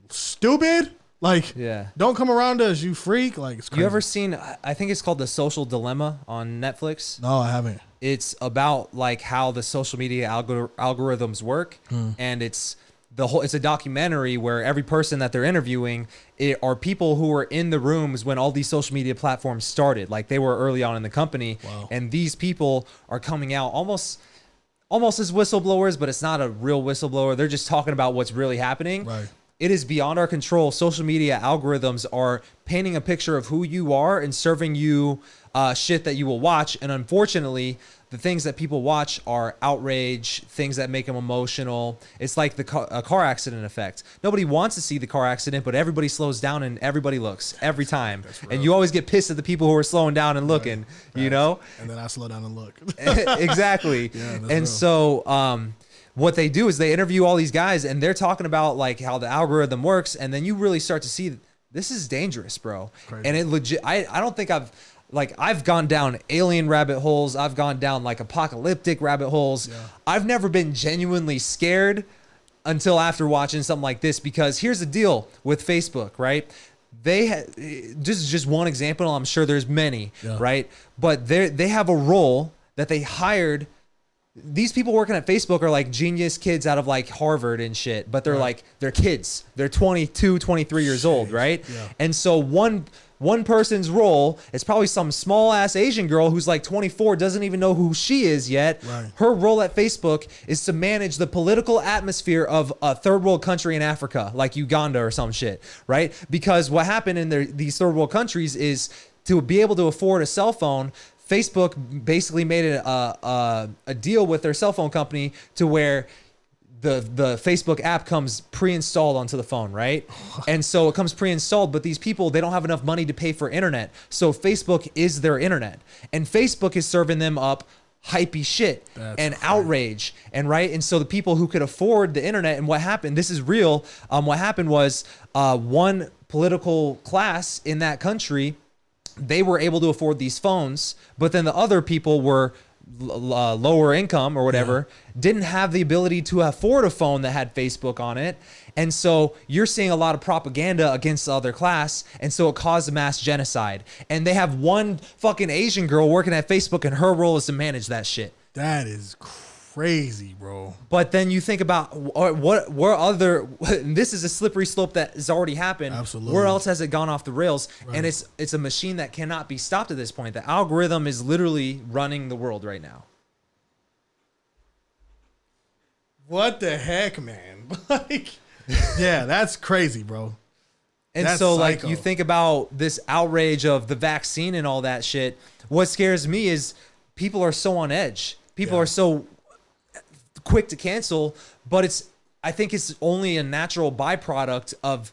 A: stupid. Like
D: Yeah.
A: don't come around us, you freak. Like it's crazy.
D: You ever seen? I think it's called The Social Dilemma on Netflix.
A: No, I haven't.
D: It's about like how the social media algor- algorithms work,
A: Hmm.
D: and it's the whole. It's a documentary where every person that they're interviewing it, are people who were in the rooms when all these social media platforms started. Like they were early on in the company,
A: Wow.
D: and these people are coming out almost. Almost as whistleblowers, but it's not a real whistleblower. They're just talking about what's really happening.
A: Right.
D: It is beyond our control. Social media algorithms are painting a picture of who you are and serving you uh, shit that you will watch. And unfortunately, the things that people watch are outrage, things that make them emotional. It's like the car, a car accident effect. Nobody wants to see the car accident, but everybody slows down and everybody looks every time. And you always get pissed at the people who are slowing down and looking, you know?
A: And then I slow down and look. (laughs)
D: exactly. (laughs)
A: Yeah,
D: and
A: real.
D: so um, what they do is they interview all these guys and they're talking about like how the algorithm works and then you really start to see this is dangerous bro
A: Crazy.
D: and it legit I, I don't think i've like i've gone down alien rabbit holes i've gone down like apocalyptic rabbit holes i've never been genuinely scared until after watching something like this because here's the deal with facebook right they ha- this is just one example i'm sure there's many
A: Yeah.
D: right but they they have a role that they hired these people working at Facebook are like genius kids out of like Harvard and shit, but they're like they're kids. They're 22, 23 years old, right?
A: Yeah.
D: And so one one person's role is probably some small ass Asian girl who's like 24 doesn't even know who she is yet.
A: Right.
D: Her role at Facebook is to manage the political atmosphere of a third world country in Africa, like Uganda or some shit, right? Because what happened in their, these third world countries is to be able to afford a cell phone, Facebook basically made a, a, a deal with their cell phone company to where the the Facebook app comes pre-installed onto the phone, right? (laughs) And so it comes pre-installed, but these people they don't have enough money to pay for internet. So Facebook is their internet. And Facebook is serving them up hypey shit
A: That's
D: and
A: crazy.
D: outrage and right and so the people who could afford the internet and what happened this is real um what happened was uh one political class in that country they were able to afford these phones, but then the other people were uh, lower income or whatever, didn't have the ability to afford a phone that had Facebook on it. And so you're seeing a lot of propaganda against the other class. And so it caused a mass genocide. And they have one fucking Asian girl working at Facebook, and her role is to manage that shit.
A: That is crazy, bro.
D: But then you think about what uh, what where other (laughs) this is a slippery slope that has already happened.
A: Absolutely.
D: Where else has it gone off the rails? And it's it's a machine that cannot be stopped at this point. The algorithm is literally running the world right now.
A: What the heck, man? (laughs) like, yeah, that's crazy, bro.
D: And
A: That's
D: so like you think about this outrage of the vaccine and all that shit. What scares me is people are so on edge. People
A: Yeah.
D: are so quick to cancel, but it's I think it's only a natural byproduct of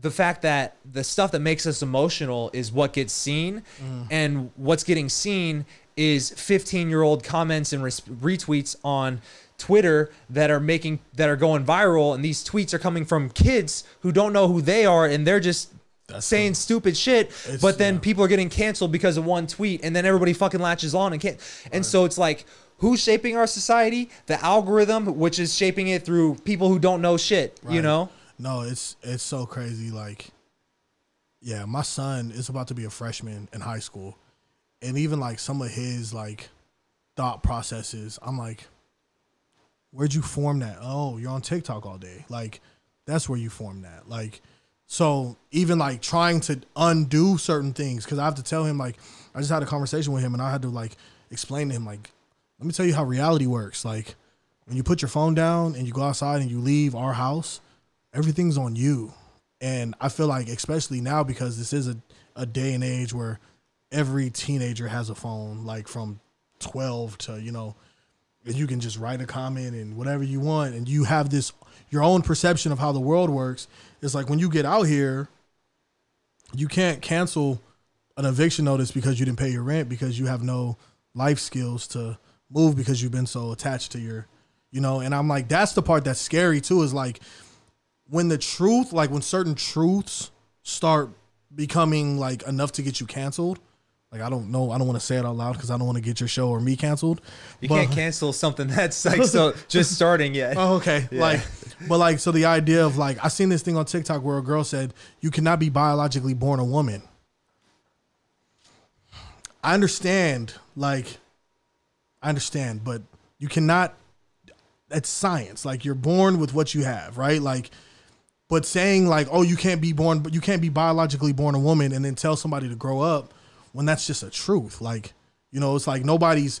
D: the fact that the stuff that makes us emotional is what gets seen.
A: Mm.
D: and what's getting seen is 15 year old comments and retweets on Twitter that are making that are going viral. And these tweets are coming from kids who don't know who they are and they're just
A: That's
D: saying stupid shit but then
A: yeah.
D: people are getting canceled because of one tweet and then everybody fucking latches on and can't. And so it's like who's shaping our society the algorithm which is shaping it through people who don't know shit you know
A: No, it's it's so crazy. Like, yeah, my son is about to be a freshman in high school, and even like some of his like thought processes, I'm like, where'd you form that? Oh, you're on TikTok all day. Like, that's where you form that. Like, so even like trying to undo certain things, because I have to tell him like, I just had a conversation with him, and I had to like explain to him like, let me tell you how reality works. Like, when you put your phone down and you go outside and you leave our house, everything's on you. And I feel like, especially now, because this is a, a day and age where every teenager has a phone, like from 12 to, you know, and you can just write a comment and whatever you want. And you have this, your own perception of how the world works. It's like when you get out here, you can't cancel an eviction notice because you didn't pay your rent because you have no life skills to move because you've been so attached to your, you know. And I'm like, that's the part that's scary too. Is like when the truth, like when certain truths start becoming like enough to get you canceled. Like I don't know, I don't want to say it out loud because I don't want to get your show or me canceled.
D: you
A: But-
D: can't cancel something (laughs) that's like so (laughs) just starting yet
A: Oh, okay. (laughs) Like, but like, so the idea of like, I seen this thing on TikTok where a girl said, you cannot be biologically born a woman. I understand, like, I understand, but you cannot, that's science. Like, you're born with what you have, right? Like, but saying, like, oh, you can't be born, but you can't be biologically born a woman and then tell somebody to grow up when that's just a truth. Like, you know, it's like nobody's,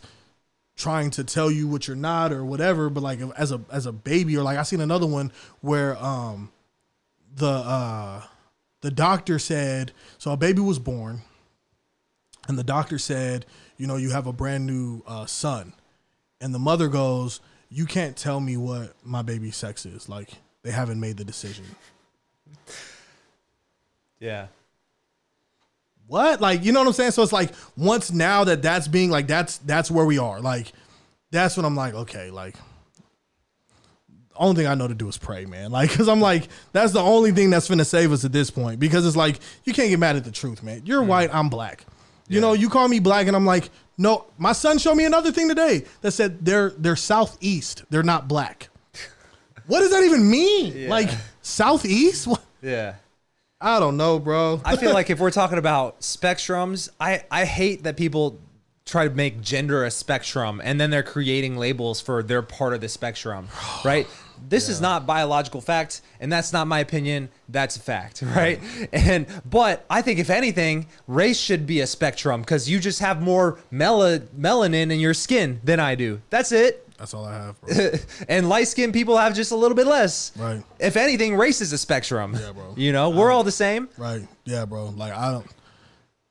A: trying to tell you what you're not or whatever but like as a as a baby or like i seen another one where um the uh the doctor said so a baby was born and the doctor said you know you have a brand new uh son and the mother goes you can't tell me what my baby's sex is like they haven't made the decision
D: yeah
A: what like you know what i'm saying so it's like once now that that's being like that's that's where we are like that's when i'm like okay like the only thing I know to do is pray, man. (laughs) Like, cause I'm like, that's the only thing that's gonna save us at this point. Because it's like you can't get mad at the truth, man. You're white, I'm black. You know, you call me black, and I'm like, no. My son showed me another thing today that said they're they're southeast. They're not black. (laughs) what does that even mean? Like southeast? What?
D: Yeah.
A: I don't know, bro.
D: I feel like (laughs) if we're talking about spectrums, I, I hate that people try to make gender a spectrum and then they're creating labels for their part of the spectrum, (sighs) right? This is not biological fact, and that's not my opinion. That's a fact, (laughs) right? And but I think if anything, race should be a spectrum because you just have more mela, melanin in your skin than I do. That's it.
A: That's all I have, bro. (laughs)
D: and light skinned people have just a little bit less.
A: Right.
D: If anything, race is a spectrum.
A: Yeah, bro.
D: You know, we're all the same.
A: Right. Yeah, bro. Like I don't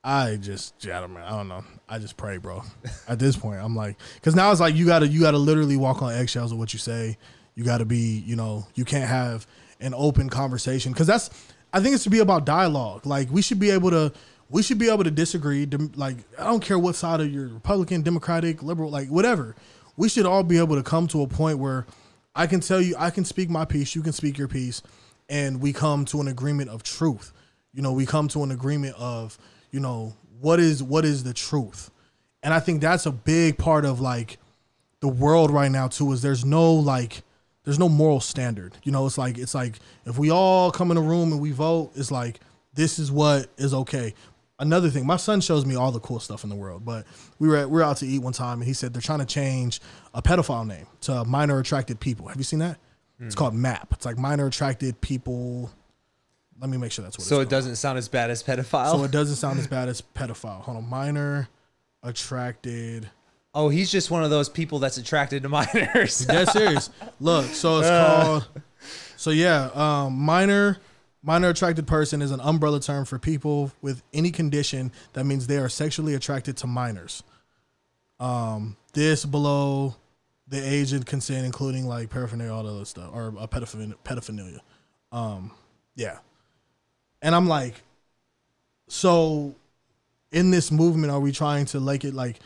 A: I just yeah, I don't, I don't know. I just pray, bro. (laughs) At this point, I'm like cuz now it's like you got to you got to literally walk on eggshells of what you say. You got to be, you know, you can't have an open conversation cuz that's I think it's to be about dialogue. Like we should be able to we should be able to disagree. Like I don't care what side of you're Republican, Democratic, liberal, like whatever. We should all be able to come to a point where I can tell you, I can speak my piece, you can speak your piece, and we come to an agreement of truth. You know, we come to an agreement of, you know, what is what is the truth. And I think that's a big part of like the world right now too is there's no like there's no moral standard. You know, it's like it's like if we all come in a room and we vote, it's like this is what is okay. Another thing, my son shows me all the cool stuff in the world, but we were at, we were out to eat one time and he said they're trying to change a pedophile name to minor attracted people. Have you seen that? It's hmm. called MAP. It's like minor attracted people. Let me make sure that's what
D: So it doesn't sound as bad as pedophile.
A: So it doesn't sound as (laughs) bad as pedophile. Hold on, minor attracted.
D: Oh, he's just one of those people that's attracted to (laughs) minors. (laughs)
A: Dead serious. Look, so it's called. So yeah, um, minor minor attracted person is an umbrella term for people with any condition that means they are sexually attracted to minors. Um, this below the age of consent, including like paraphernalia, all the other stuff, or a pedophilia. pedophilia. Um, yeah, and I'm like, so in this movement, are we trying to like it like,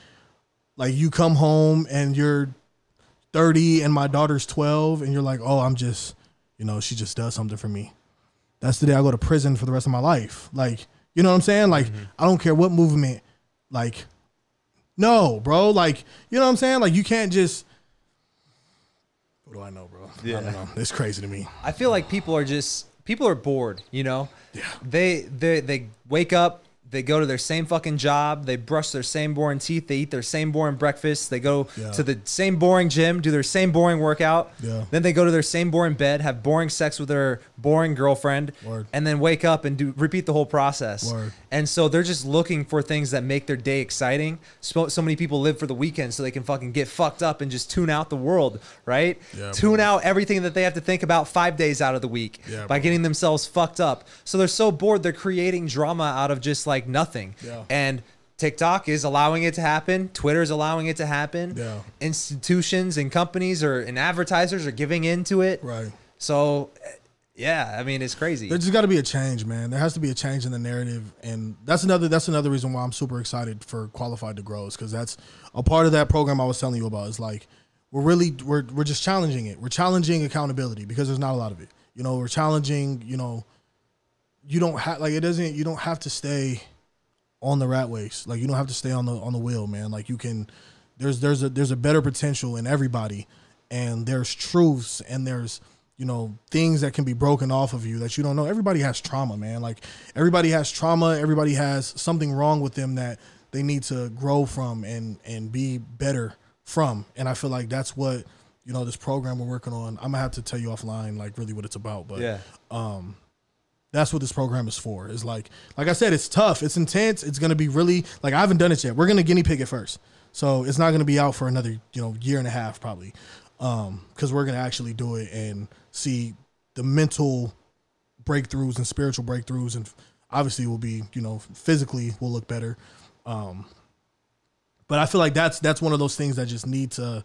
A: like you come home and you're 30 and my daughter's 12 and you're like, oh, I'm just, you know, she just does something for me. That's the day I go to prison for the rest of my life. Like, you know what I'm saying? Like, mm-hmm. I don't care what movement, like, no, bro. Like, you know what I'm saying? Like, you can't just, what do I know, bro? I don't know. It's crazy to me.
D: I feel like people are just people are bored, you know? Yeah. They they they wake up, they go to their same fucking job, they brush their same boring teeth, they eat their same boring breakfast, they go
A: Yeah.
D: to the same boring gym, do their same boring workout.
A: Yeah.
D: Then they go to their same boring bed, have boring sex with their boring girlfriend,
A: Word.
D: and then wake up and do repeat the whole process.
A: Word.
D: And so they're just looking for things that make their day exciting. So, so many people live for the weekend so they can fucking get fucked up and just tune out the world, right?
A: Yeah,
D: tune
A: bro.
D: out everything that they have to think about five days out of the week
A: Yeah,
D: by
A: bro.
D: getting themselves fucked up. So they're so bored, they're creating drama out of just like nothing.
A: Yeah.
D: And TikTok is allowing it to happen. Twitter is allowing it to happen.
A: Yeah.
D: Institutions and companies or and advertisers are giving into it.
A: Right.
D: So, eh, yeah, I mean, it's crazy.
A: There just got to be a change, man. There has to be a change in the narrative, and that's another that's another reason why I'm super excited for Qualified to Grow is because that's a part of that program I was telling you about. Is like we're really we're we're just challenging it. We're challenging accountability because there's not a lot of it. You know, we're challenging. You know, you don't have like it doesn't. You don't have to stay on the rat race. Like you don't have to stay on the on the wheel, man. Like you can. There's there's a there's a better potential in everybody, and there's truths and there's you know things that can be broken off of you that you don't know. Everybody has trauma, man. Like everybody has trauma. Everybody has something wrong with them that they need to grow from and and be better from. And I feel like that's what you know this program we're working on. I'm gonna have to tell you offline like really what it's about, but
D: yeah.
A: Um, that's what this program is for. Is like, like I said, it's tough, it's intense. It's gonna be really like I haven't done it yet. We're gonna guinea pig it first, so it's not gonna be out for another you know year and a half probably, um, because we're gonna actually do it and see the mental breakthroughs and spiritual breakthroughs, and obviously will be you know physically will look better. Um, but I feel like that's that's one of those things that just need to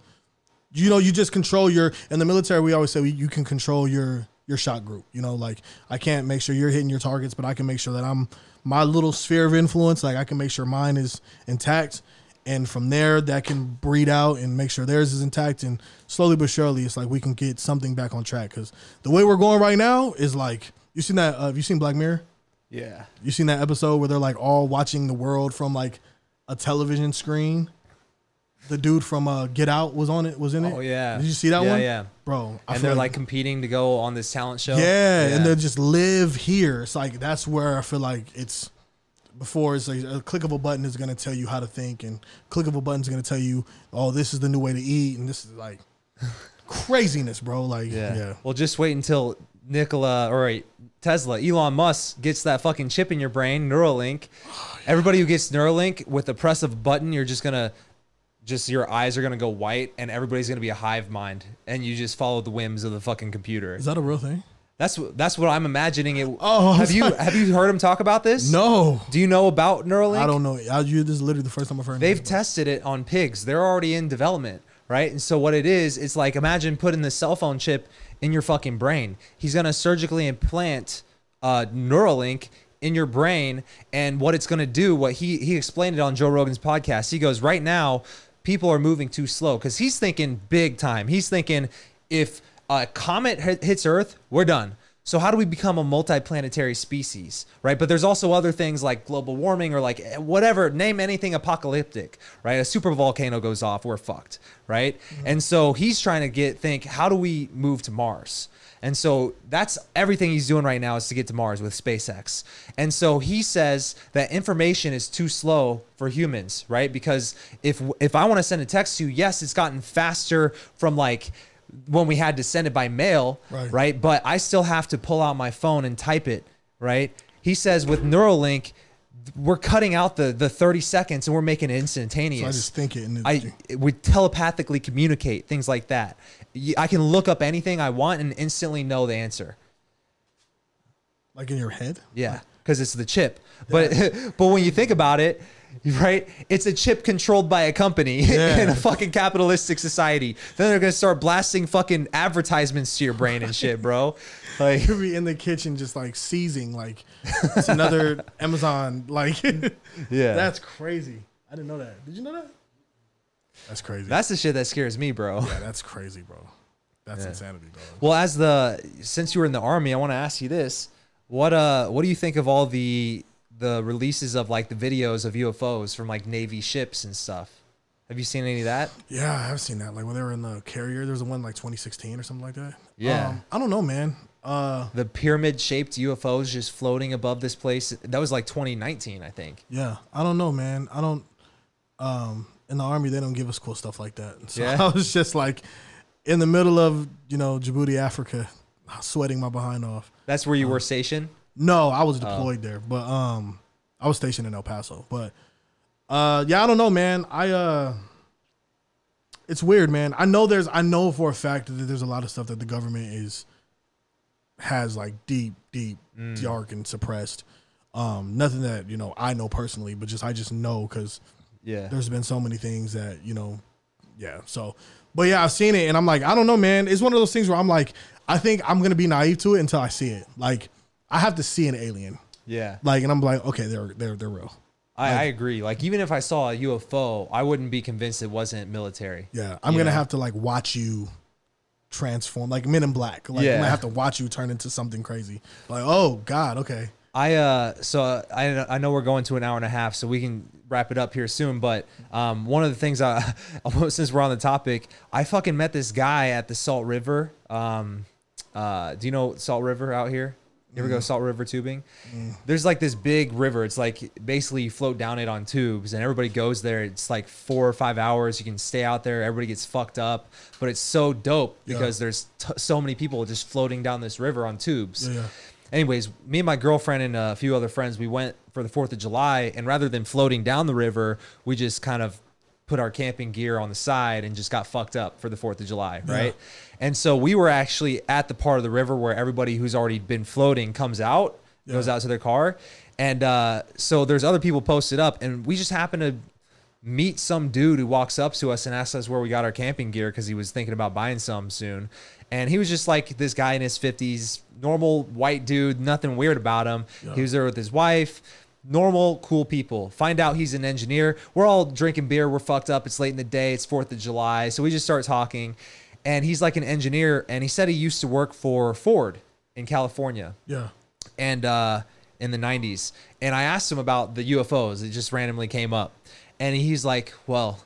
A: you know you just control your in the military we always say you can control your your shot group you know like i can't make sure you're hitting your targets but i can make sure that i'm my little sphere of influence like i can make sure mine is intact and from there that can breed out and make sure theirs is intact. And slowly but surely, it's like we can get something back on track. Because the way we're going right now is like you seen that? Uh, have you seen Black Mirror?
D: Yeah.
A: You seen that episode where they're like all watching the world from like a television screen? The dude from uh, Get Out was on it. Was in it.
D: Oh yeah.
A: Did you see that
D: yeah,
A: one?
D: Yeah.
A: bro. I
D: And they're like competing to go on this talent show.
A: yeah, and they just live here. It's like that's where I feel like it's before it's like a click of a button is gonna tell you how to think, and click of a button is gonna tell you, oh, this is the new way to eat, and this is like (laughs) craziness, bro. Like, yeah,
D: Yeah. Well, just wait until Nikola or wait, Tesla, Elon Musk gets that fucking chip in your brain, Neuralink. (sighs) Everybody who gets Neuralink with the press of a button, you're just gonna just your eyes are gonna go white and everybody's gonna be a hive mind and you just follow the whims of the fucking computer.
A: is that a real thing?
D: That's what that's what I'm imagining it.
A: Oh,
D: have you have you heard him talk about this?
A: No,
D: Do you know about Neuralink?
A: I don't know. I, you, this is literally the first time I've heard.
D: They've tested it on pigs. They're already in development, right? And so what it is, it's like imagine putting the cell phone chip in your fucking brain. He's gonna surgically implant uh, Neuralink in your brain, and what it's gonna do, what he he explained it on Joe Rogan's podcast. He goes, right now, people are moving too slow because he's thinking big time. He's thinking if a comet hit- hits Earth, we're done. So how do we become a multiplanetary species, right? But there's also other things like global warming or like eh, whatever, name anything apocalyptic, right? A super volcano goes off, we're fucked, right? And so he's trying to get think, how do we move to Mars? And so that's everything he's doing right now is to get to Mars with SpaceX. And so he says that information is too slow for humans, right? Because if if I want to send a text to you, yes, it's gotten faster from like when we had to send it by mail,
A: Right.
D: right? But I still have to pull out my phone and type it, right? He says with Neuralink, we're cutting out the the 30 seconds and we're making it instantaneous.
A: So I just think it. And
D: I we telepathically communicate things like that. I can look up anything I want and instantly know the answer.
A: like in your head.
D: Yeah, because it's the chip. But (laughs) but when you think about it, (laughs) right, it's a chip controlled by a company
A: Yeah. (laughs)
D: in a fucking capitalistic society. Then they're gonna start blasting fucking advertisements to your brain and shit, bro. (laughs) Like
A: you'll be in the kitchen just like seizing, like it's another Amazon. Like,
D: Yeah.
A: that's crazy. I didn't know that. Did you know that? That's crazy.
D: that's the shit that scares me, bro.
A: yeah, that's crazy, bro. That's
D: Yeah.
A: insanity, bro.
D: Well, as the since you were in the army, I want to ask you this: what uh, what do you think of all the the releases of like the videos of UFOs from like Navy ships and stuff? Have you seen any of that?
A: Yeah, I've seen that. Like when they were in the carrier, there was one like 2016 or something like that.
D: Yeah.
A: Um, I don't know, man. Uh,
D: The pyramid shaped UFOs just floating above this place. That was like 2019, I think.
A: yeah, I don't know, man. I don't. Um, in the army, they don't give us cool stuff like that. (laughs) So
D: Yeah?
A: I was just like in the middle of you know Djibouti, Africa, sweating my behind off.
D: That's where you were stationed.
A: No, I was deployed there, but um, I was stationed in El Paso. But uh, yeah, I don't know, man. I uh, it's weird, man. I know there's, I know for a fact that there's a lot of stuff that the government is has like deep, deep,
D: Mm.
A: dark and suppressed. Um, nothing that you know I know personally, but just I just know because
D: Yeah.
A: there's been so many things that you know yeah so but yeah i've seen it and i'm like i don't know man it's one of those things where i'm like i think i'm gonna be naive to it until i see it like i have to see an alien
D: Yeah.
A: like and i'm like okay they're they're they're real
D: I, I agree. Like even if I saw a UFO, I wouldn't be convinced it wasn't military.
A: yeah i'm gonna
D: know?
A: have to like watch you transform like men in black like i'm gonna have to watch you turn into something crazy like oh god okay
D: I uh so I I know we're going to an hour and a half, so we can wrap it up here soon. But um, one of the things I (laughs) since we're on the topic, I fucking met this guy at the Salt River. Um, uh, do you know Salt River out here? You ever go mm. Salt River tubing? Mm. There's like this big river. It's like basically you float down it on tubes, and everybody goes there. It's like four or five hours. You can stay out there. Everybody gets fucked up, but it's so dope because there's t- so many people just floating down this river on tubes anyways, me and my girlfriend and a few other friends, we went for the Fourth of July, and rather than floating down the river, we just kind of put our camping gear on the side and just got fucked up for the Fourth of July, right? And so we were actually at the part of the river where everybody who's already been floating comes out, goes out to their car, and uh, so there's other people posted up, and we just happened to meet some dude who walks up to us and asks us where we got our camping gear because he was thinking about buying some soon. And he was just like this guy in his 50s, normal white dude, nothing weird about him. He was there with his wife. normal, cool people. Find out he's an engineer. We're all drinking beer. We're fucked up. It's late in the day. It's 4th of July. So we just start talking. And he's like an engineer. And he said he used to work for Ford in California
A: Yeah.
D: and uh, in the 90s. And I asked him about the UFOs. It just randomly came up. And he's like, well,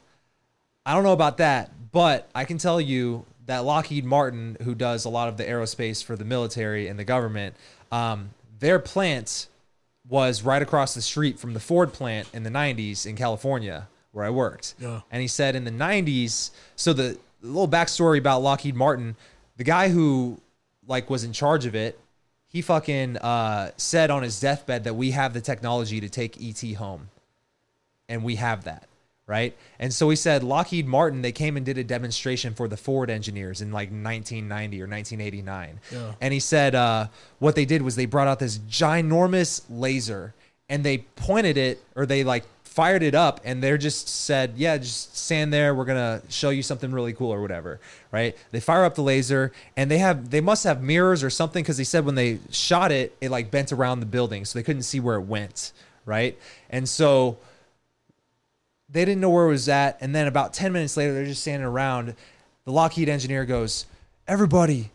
D: I don't know about that, but I can tell you that Lockheed Martin, who does a lot of the aerospace for the military and the government, um, their plant was right across the street from the Ford plant in the 90s in California, where I worked.
A: Yeah.
D: And he said in the 90s, so the, the little backstory about Lockheed Martin, the guy who like was in charge of it, he fucking uh, said on his deathbed that we have the technology to take ET home. And we have that right? And so he said lockheed martin they came and did a demonstration for the ford engineers in like 1990 or 1989
A: Yeah.
D: and he said uh, what they did was they brought out this ginormous laser and they pointed it or they like fired it up and they're just said yeah just stand there we're gonna show you something really cool or whatever right they fire up the laser and they have they must have mirrors or something because they said when they shot it it like bent around the building so they couldn't see where it went right and so they didn't know where it was at. And then about 10 minutes later, they're just standing around. The Lockheed engineer goes, Everybody,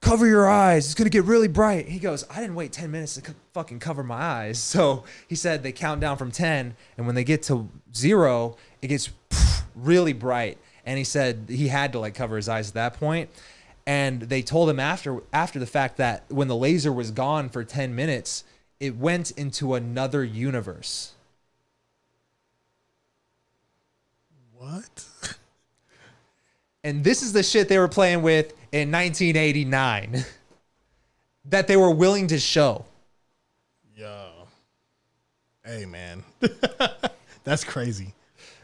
D: cover your eyes. It's going to get really bright. He goes, I didn't wait 10 minutes to fucking cover my eyes. (laughs) So he said they count down from 10. And when they get to zero, it gets (sniffs) really bright. And he said he had to like cover his eyes at that point. And they told him after after the fact that when the laser was gone for 10 minutes, it went into another universe.
A: What? (laughs)
D: And this is the shit they were playing with in 1989 (laughs) that they were willing to show.
A: Yo. Hey man. (laughs) that's crazy.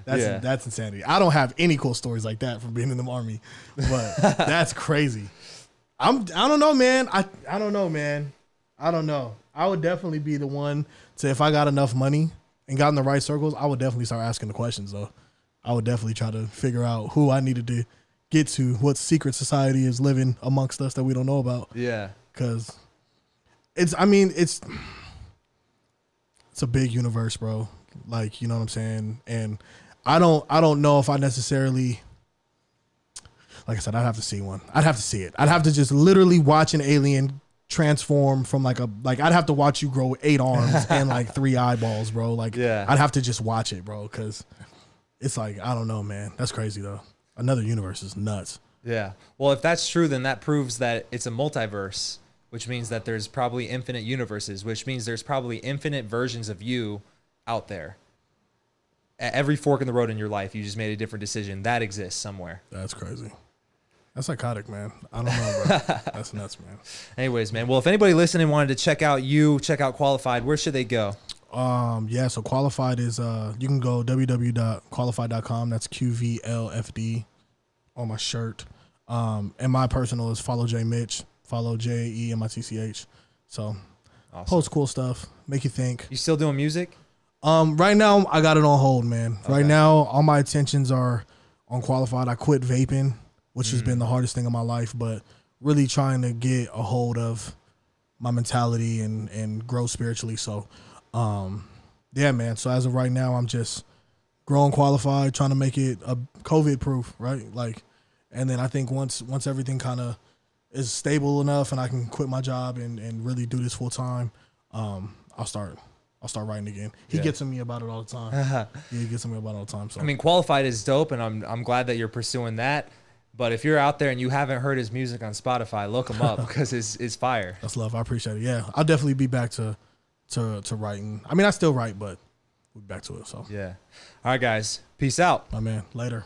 A: That's
D: Yeah.
A: that's insanity. I don't have any cool stories like that from being in the army, but (laughs) that's crazy. I'm I don't know, man. I I don't know, man. I don't know. I would definitely be the one to if I got enough money and got in the right circles, I would definitely start asking the questions though. I would definitely try to figure out who I needed to get to, what secret society is living amongst us that we don't know about.
D: Yeah.
A: because it's i mean it's it's a big universe bro. Like you know what i'm saying? And i don't i don't know if i necessarily like i said i'd have to see one. I'd have to see it. I'd have to just literally watch an alien transform from like a like i'd have to watch you grow eight arms (laughs) and like three eyeballs bro. Like
D: Yeah.
A: i'd have to just watch it bro because it's like i don't know man. That's crazy though another universe is nuts
D: Yeah. Well, if that's true, then that proves that it's a multiverse, which means that there's probably infinite universes, which means there's probably infinite versions of you out there. At every fork in the road in your life, you just made a different decision. That exists somewhere.
A: That's crazy. That's psychotic, man. I don't know, bro. (laughs) That's nuts, man.
D: Anyways, man. Well, if anybody listening wanted to check out you, check out Qualified, where should they go?
A: Um, yeah, so qualified is uh you can go www.qualified.com. That's Q V L F D on my shirt. Um, and my personal is follow Jae Mitch, follow J E M I T C H. So
D: Awesome.
A: post cool stuff, make you think.
D: You still doing music?
A: Um, right now I got it on hold, man. Right now all my attentions are on qualified. I quit vaping, which has been the hardest thing in my life, but really trying to get a hold of my mentality and and grow spiritually. So, um, yeah, man. So as of right now, I'm just growing qualified, trying to make it a COVID proof, right? Like, and then I think once once everything kind of is stable enough and I can quit my job and and really do this full time, um, I'll start. I'll start writing again. He
D: Yeah.
A: gets on me about it all the time. (laughs) yeah, he gets on me about it all the time. So
D: I mean, Qualified is dope, and I'm I'm glad that you're pursuing that. But if you're out there and you haven't heard his music on Spotify, look him up (laughs) because it's, it's fire.
A: that's love. I appreciate it. Yeah, I'll definitely be back to to to writing. I mean, I still write, but we'll be back to it. So,
D: Yeah. All right, guys. Peace out.
A: my man, later.